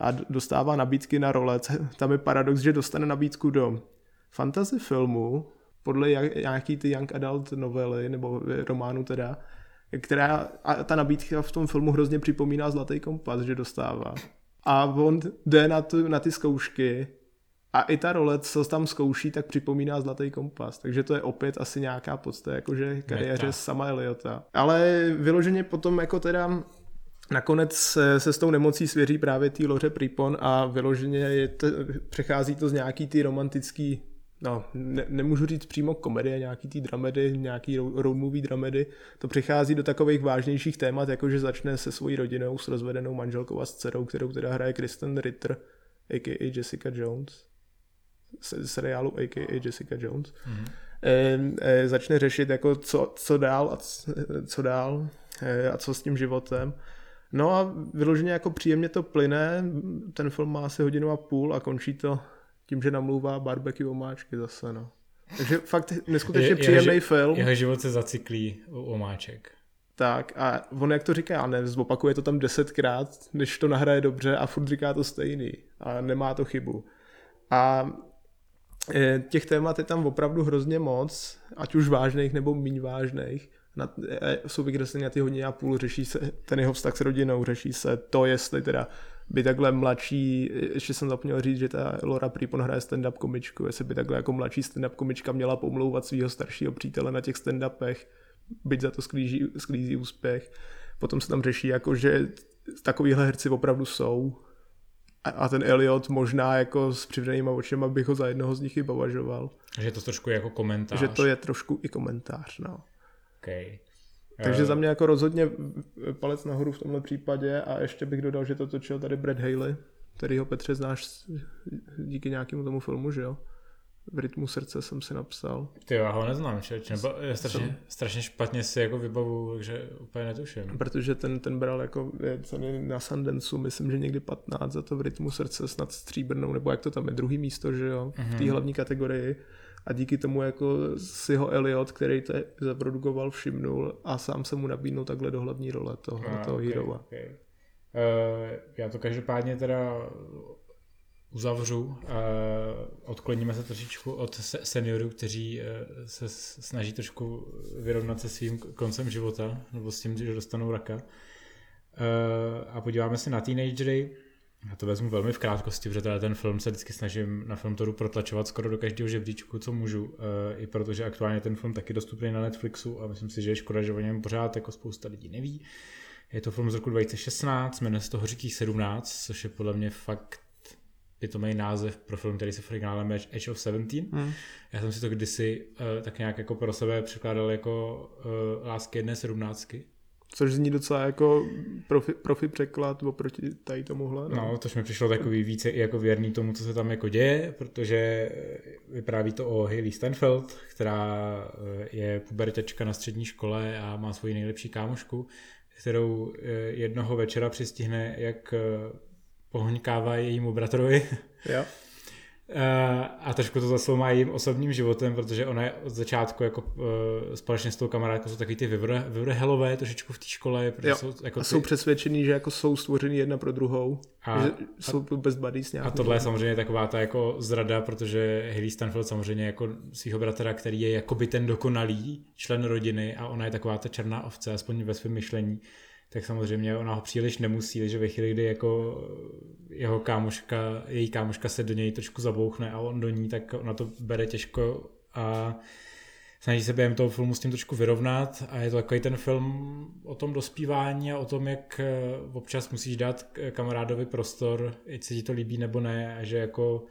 a dostává nabídky na role. Tam je paradox, že dostane nabídku do fantasy filmu, podle nějaký ty young adult novely, nebo románu teda, která a ta nabídka v tom filmu hrozně připomíná Zlatý kompas, že dostává. A on jde na, tu, na ty zkoušky a i ta role, co tam zkouší, tak připomíná Zlatý kompas. Takže to je opět asi nějaká podsta, jakože kariéře Meta. sama Eliota. Ale vyloženě potom jako teda Nakonec se, se s tou nemocí svěří právě té loře Pripon a vyloženě je to, přechází to z nějaký ty romantický no, ne, nemůžu říct přímo komedie, nějaký ty dramedy, nějaký road movie dramedy, to přichází do takových vážnějších témat, jako že začne se svojí rodinou, s rozvedenou manželkou a s dcerou, kterou teda hraje Kristen Ritter, a.k.a. Jessica Jones, z seriálu a.k.a. Jessica Jones. Mm-hmm. E, e, začne řešit jako co, co dál a co, co dál e, a co s tím životem. No a vyloženě jako příjemně to plyne, ten film má asi hodinu a půl a končí to tím, že namlouvá barbecue omáčky zase, no. Takže fakt neskutečně je, příjemný jeho, film. Jeho život se zacyklí u omáček. Tak a on jak to říká, ne, zopakuje to tam desetkrát, než to nahraje dobře a furt říká to stejný a nemá to chybu. A e, těch témat je tam opravdu hrozně moc, ať už vážných nebo méně vážných. Na, e, jsou vykresleny na ty hodiny a půl, řeší se ten jeho vztah s rodinou, řeší se to, jestli teda by takhle mladší, ještě jsem zapomněl říct, že ta Laura Pripon hraje stand-up komičku, jestli by takhle jako mladší stand-up komička měla pomlouvat svého staršího přítele na těch stand-upech, byť za to sklízí, sklízí úspěch. Potom se tam řeší, jako, že takovýhle herci opravdu jsou a, a ten Elliot možná jako s přivřenýma očima bych ho za jednoho z nich i považoval. Že je to trošku jako komentář. Že to je trošku i komentář, no. Okay. Takže za mě jako rozhodně palec nahoru v tomhle případě a ještě bych dodal, že to točil tady Brad Haley, který ho Petře znáš díky nějakému tomu filmu, že jo? V rytmu srdce jsem si napsal. Ty já ho neznám, čeč, nebo je strašně, jsem... strašně špatně si jako vybavu, takže úplně netuším. Protože ten, ten bral jako je ceny na Sundanceu, myslím, že někdy 15 za to v rytmu srdce snad stříbrnou, nebo jak to tam je, druhý místo, že jo, v té mhm. hlavní kategorii a díky tomu jako si ho Elliot, který to zaprodukoval, všimnul a sám se mu nabídnul takhle do hlavní role toho, a, toho okay. Okay. Uh, já to každopádně teda uzavřu. Uh, odkloníme se trošičku od seniorů, kteří uh, se snaží trošku vyrovnat se svým koncem života, nebo s tím, že dostanou raka. Uh, a podíváme se na teenagery, já to vezmu velmi v krátkosti, protože ten film se vždycky snažím na Filmtoru protlačovat skoro do každého žebříčku, co můžu, eh, i protože aktuálně ten film taky dostupný na Netflixu a myslím si, že je škoda, že o něm pořád jako spousta lidí neví. Je to film z roku 2016, jmenuje se to Hořikých 17, což je podle mě fakt je to název pro film, který se v originále jmenuje Age of 17. Hmm. Já jsem si to kdysi uh, tak nějak jako pro sebe překládal jako uh, Lásky jedné sedmnáctky, Což zní docela jako profi, profi překlad oproti tady tomuhle. No, no tož mi přišlo takový více i jako věrný tomu, co se tam jako děje, protože vypráví to o Hayley Stanfield, která eh, je puberťačka na střední škole a má svoji nejlepší kámošku, kterou eh, jednoho večera přistihne, jak eh, pohoňkává jejímu bratrovi. Jo. Eh, a trošku to zase má jejím osobním životem, protože ona je od začátku jako uh, společně s tou kamarádkou jsou takový ty vyvrhelové trošičku v té škole. Jo. Jsou, jako a ty... jsou přesvědčení, že jako jsou stvořený jedna pro druhou, a, že jsou a, bez buddies A tohle je samozřejmě taková ta jako zrada, protože Haley Stanfield samozřejmě jako svého bratra, který je jakoby ten dokonalý člen rodiny a ona je taková ta černá ovce, aspoň ve svém myšlení tak samozřejmě ona ho příliš nemusí, že ve chvíli, kdy jako jeho kámoška, její kámoška se do něj trošku zabouchne a on do ní, tak ona to bere těžko a snaží se během toho filmu s tím trošku vyrovnat a je to takový ten film o tom dospívání a o tom, jak eh, občas musíš dát kamarádovi prostor, ať se ti to líbí nebo ne a že jako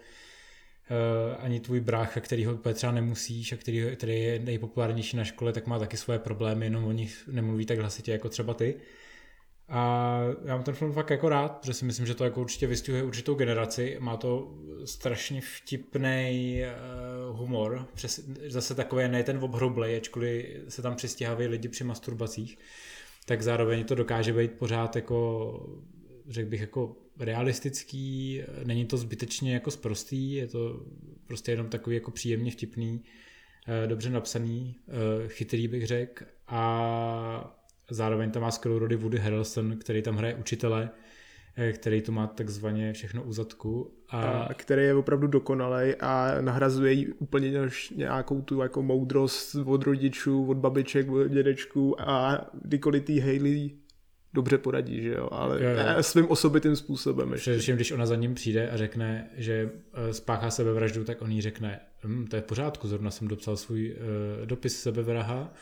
ani tvůj brácha, který ho třeba nemusíš a který, který je nejpopulárnější na škole, tak má taky svoje problémy, jenom o nich nemluví tak hlasitě jako třeba ty. A já mám ten film fakt jako rád, protože si myslím, že to jako určitě vystihuje určitou generaci. Má to strašně vtipný uh, humor. Přes, zase takové ne ten obhrublej, ačkoliv se tam přistěhávají lidi při masturbacích, tak zároveň to dokáže být pořád jako, řekl bych, jako realistický, není to zbytečně jako sprostý, je to prostě jenom takový jako příjemně vtipný, uh, dobře napsaný, uh, chytrý bych řekl a Zároveň tam má skvělou rody Woody Harrelson, který tam hraje učitele, eh, který to má takzvaně všechno u zadku. A, a který je opravdu dokonalý a nahrazuje jí úplně nějakou tu jako moudrost od rodičů, od babiček, od dědečků a kdykoliv tý Hailey dobře poradí, že jo, ale jo, jo. svým osobitým způsobem. Především, když ona za ním přijde a řekne, že eh, spáchá sebevraždu, tak on jí řekne, hm, to je v pořádku, zrovna jsem dopsal svůj uh, dopis sebevraha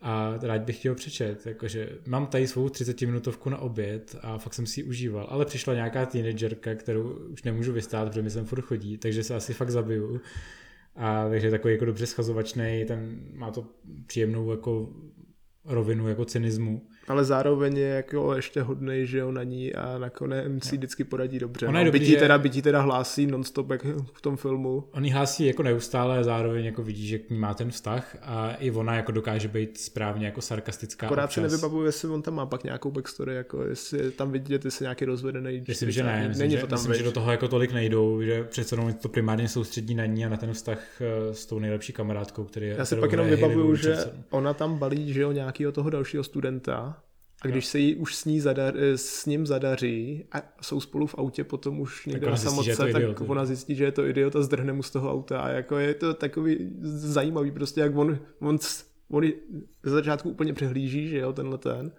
a rád bych chtěl přečet, jakože mám tady svou 30 minutovku na oběd a fakt jsem si ji užíval, ale přišla nějaká teenagerka, kterou už nemůžu vystát, protože mi sem furt chodí, takže se asi fakt zabiju. A takže takový jako dobře schazovačný, ten má to příjemnou jako rovinu jako cynismu ale zároveň je jako ještě hodnej, že jo, na ní a nakonec si vždycky poradí dobře. Ona no. dobrý, bytí, že... teda, bytí teda hlásí nonstop jak v tom filmu. On jí hlásí jako neustále a zároveň jako vidí, že k ní má ten vztah a i ona jako dokáže být správně jako sarkastická. Akorát si nevybavuju, jestli on tam má pak nějakou backstory, jako jestli tam vidět, jestli nějaký rozvedený. Myslím, že ne, myslím, není že, to tam myslím, že do toho jako tolik nejdou, že přece jenom to primárně soustředí na ní a na ten vztah eh, s tou nejlepší kamarádkou, který je. Já si pak jenom vybavuju, že ona tam balí, že jo, nějakého toho dalšího studenta a když se jí už s, ní zadar, s ním zadaří a jsou spolu v autě potom už někde na samotce, tak idiot, ona zjistí, že je to idiot a zdrhne mu z toho auta. A jako je to takový zajímavý prostě, jak on, on, on ze začátku úplně přehlíží, že jo, tenhle ten.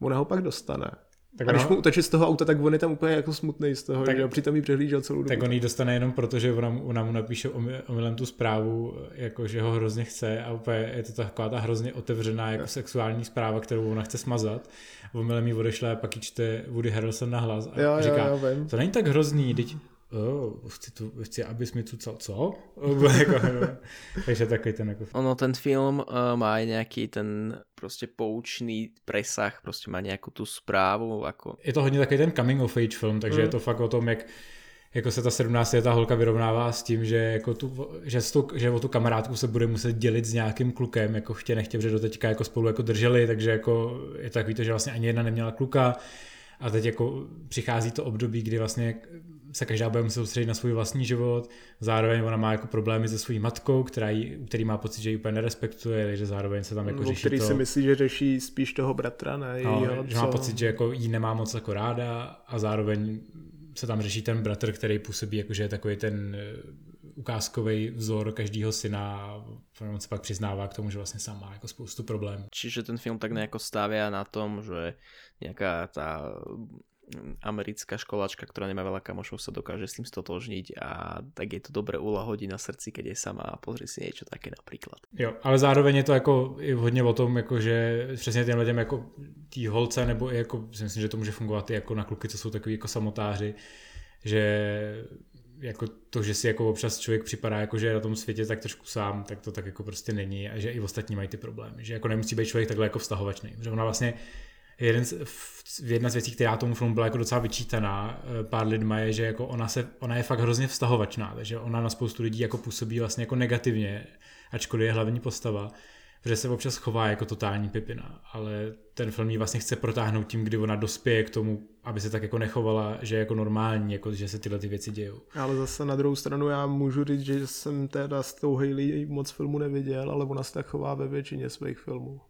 Ona ho pak dostane. Tak a když mu uteče z toho auta, tak on je tam úplně jako smutný z toho, tak, že přitom jí přehlížel celou dobu. Tak on ji dostane jenom proto, že ona, ona mu napíše omylem tu zprávu, jako že ho hrozně chce a úplně je to taková ta hrozně otevřená jako sexuální zpráva, kterou ona chce smazat. Omylem jí odešle a pak ji čte Woody Harrelson na hlas a jo, říká, jo, jo, to není tak hrozný, teď oh, chci, tu, chci, abys mi tu co? co? Jako, takže takový ten jako... Ono, ten film uh, má nějaký ten prostě poučný presah, prostě má nějakou tu zprávu. Jako... Je to hodně takový ten coming of age film, takže mm. je to fakt o tom, jak jako se ta 17 letá holka vyrovnává s tím, že, jako tu, že, tu, že o tu kamarádku se bude muset dělit s nějakým klukem, jako chtě nechtě, protože do teďka jako spolu jako drželi, takže jako je to takový to, že vlastně ani jedna neměla kluka a teď jako přichází to období, kdy vlastně se každá bude muset soustředit na svůj vlastní život, zároveň ona má jako problémy se svojí matkou, která jí, který má pocit, že ji úplně nerespektuje, takže zároveň se tam jako řeší který to. si myslí, že řeší spíš toho bratra, ne no, jejího, že má pocit, že jako jí nemá moc jako ráda a zároveň se tam řeší ten bratr, který působí jako, že je takový ten eh, ukázkový vzor každého syna a on se pak přiznává k tomu, že vlastně sám má jako spoustu problémů. Čiže ten film tak nejako stavia na tom, že nějaká ta americká školačka, ktorá nemá veľa kamošov, sa dokáže s tým stotožniť a tak je to dobre ulahodí na srdci, keď je sama a pozri si niečo také například. Jo, ale zároveň je to jako i hodně o tom, jako že přesně těm lidem jako tý holce, nebo i jako, myslím, že to může fungovat i jako na kluky, co jsou takový jako samotáři, že jako to, že si jako občas člověk připadá jako, že je na tom světě tak trošku sám, tak to tak jako prostě není a že i ostatní mají ty problémy. Že jako nemusí být člověk takhle jako vztahovačný. Že ona vlastně jeden z, jedna z věcí, která tomu filmu byla jako docela vyčítaná eh, pár lidma je, že jako ona, se, ona je fakt hrozně vztahovačná, takže ona na spoustu lidí jako působí vlastně jako negativně, ačkoliv je hlavní postava, protože se občas chová jako totální pipina, ale ten film ji vlastně chce protáhnout tím, kdy ona dospěje k tomu, aby se tak jako nechovala, že je jako normální, jako že se tyhle ty věci dějou. Ale zase na druhou stranu já můžu říct, že jsem teda s tou Hailey moc filmu neviděl, ale ona se tak chová ve většině svých filmů.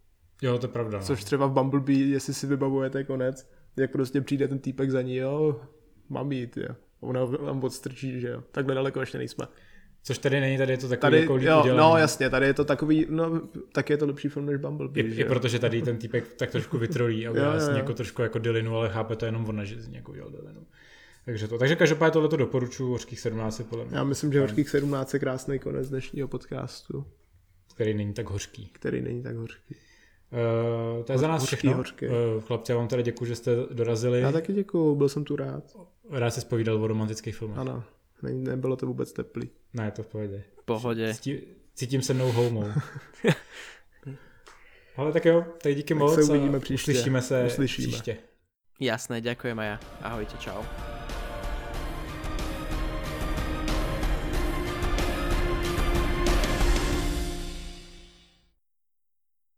Jo, to je pravda. No. Což třeba v Bumblebee, jestli si vybavujete konec, jak prostě přijde ten týpek za ní, jo, mám jít, jo. Ona vám odstrčí, že jo. Takhle daleko ještě nejsme. Což tady není, tady je to takový tady, jako jo, No jasně, tady je to takový, no tak je to lepší film než Bumblebee. I, i protože tady ten týpek tak trošku vytrolí a udělá vlastně jako trošku jako Dylinu, ale chápe to jenom ona, že z něj udělal Dylinu. Takže to. Takže každopádně tohle to doporučuji, Hořkých 17 podle mě. Já myslím, že Hořkých 17 je krásný konec dnešního podcastu. Který není tak hořký. Který není tak hořký. Uh, to je za nás hořký, všechno. Hořký. Uh, chlapci, já vám teda děkuji, že jste dorazili. Já taky děkuji, byl jsem tu rád. Rád se spovídal o romantických filmech. Ano, ne, nebylo to vůbec teplý. Ne, to v pohodě. V pohodě. Cítím, cítím se mnou houmou. Ale tak jo, tak díky tak moc. se uvidíme příště. Uslyšíme se uslyšíme. příště. Jasné, ja. Ahojte, čau.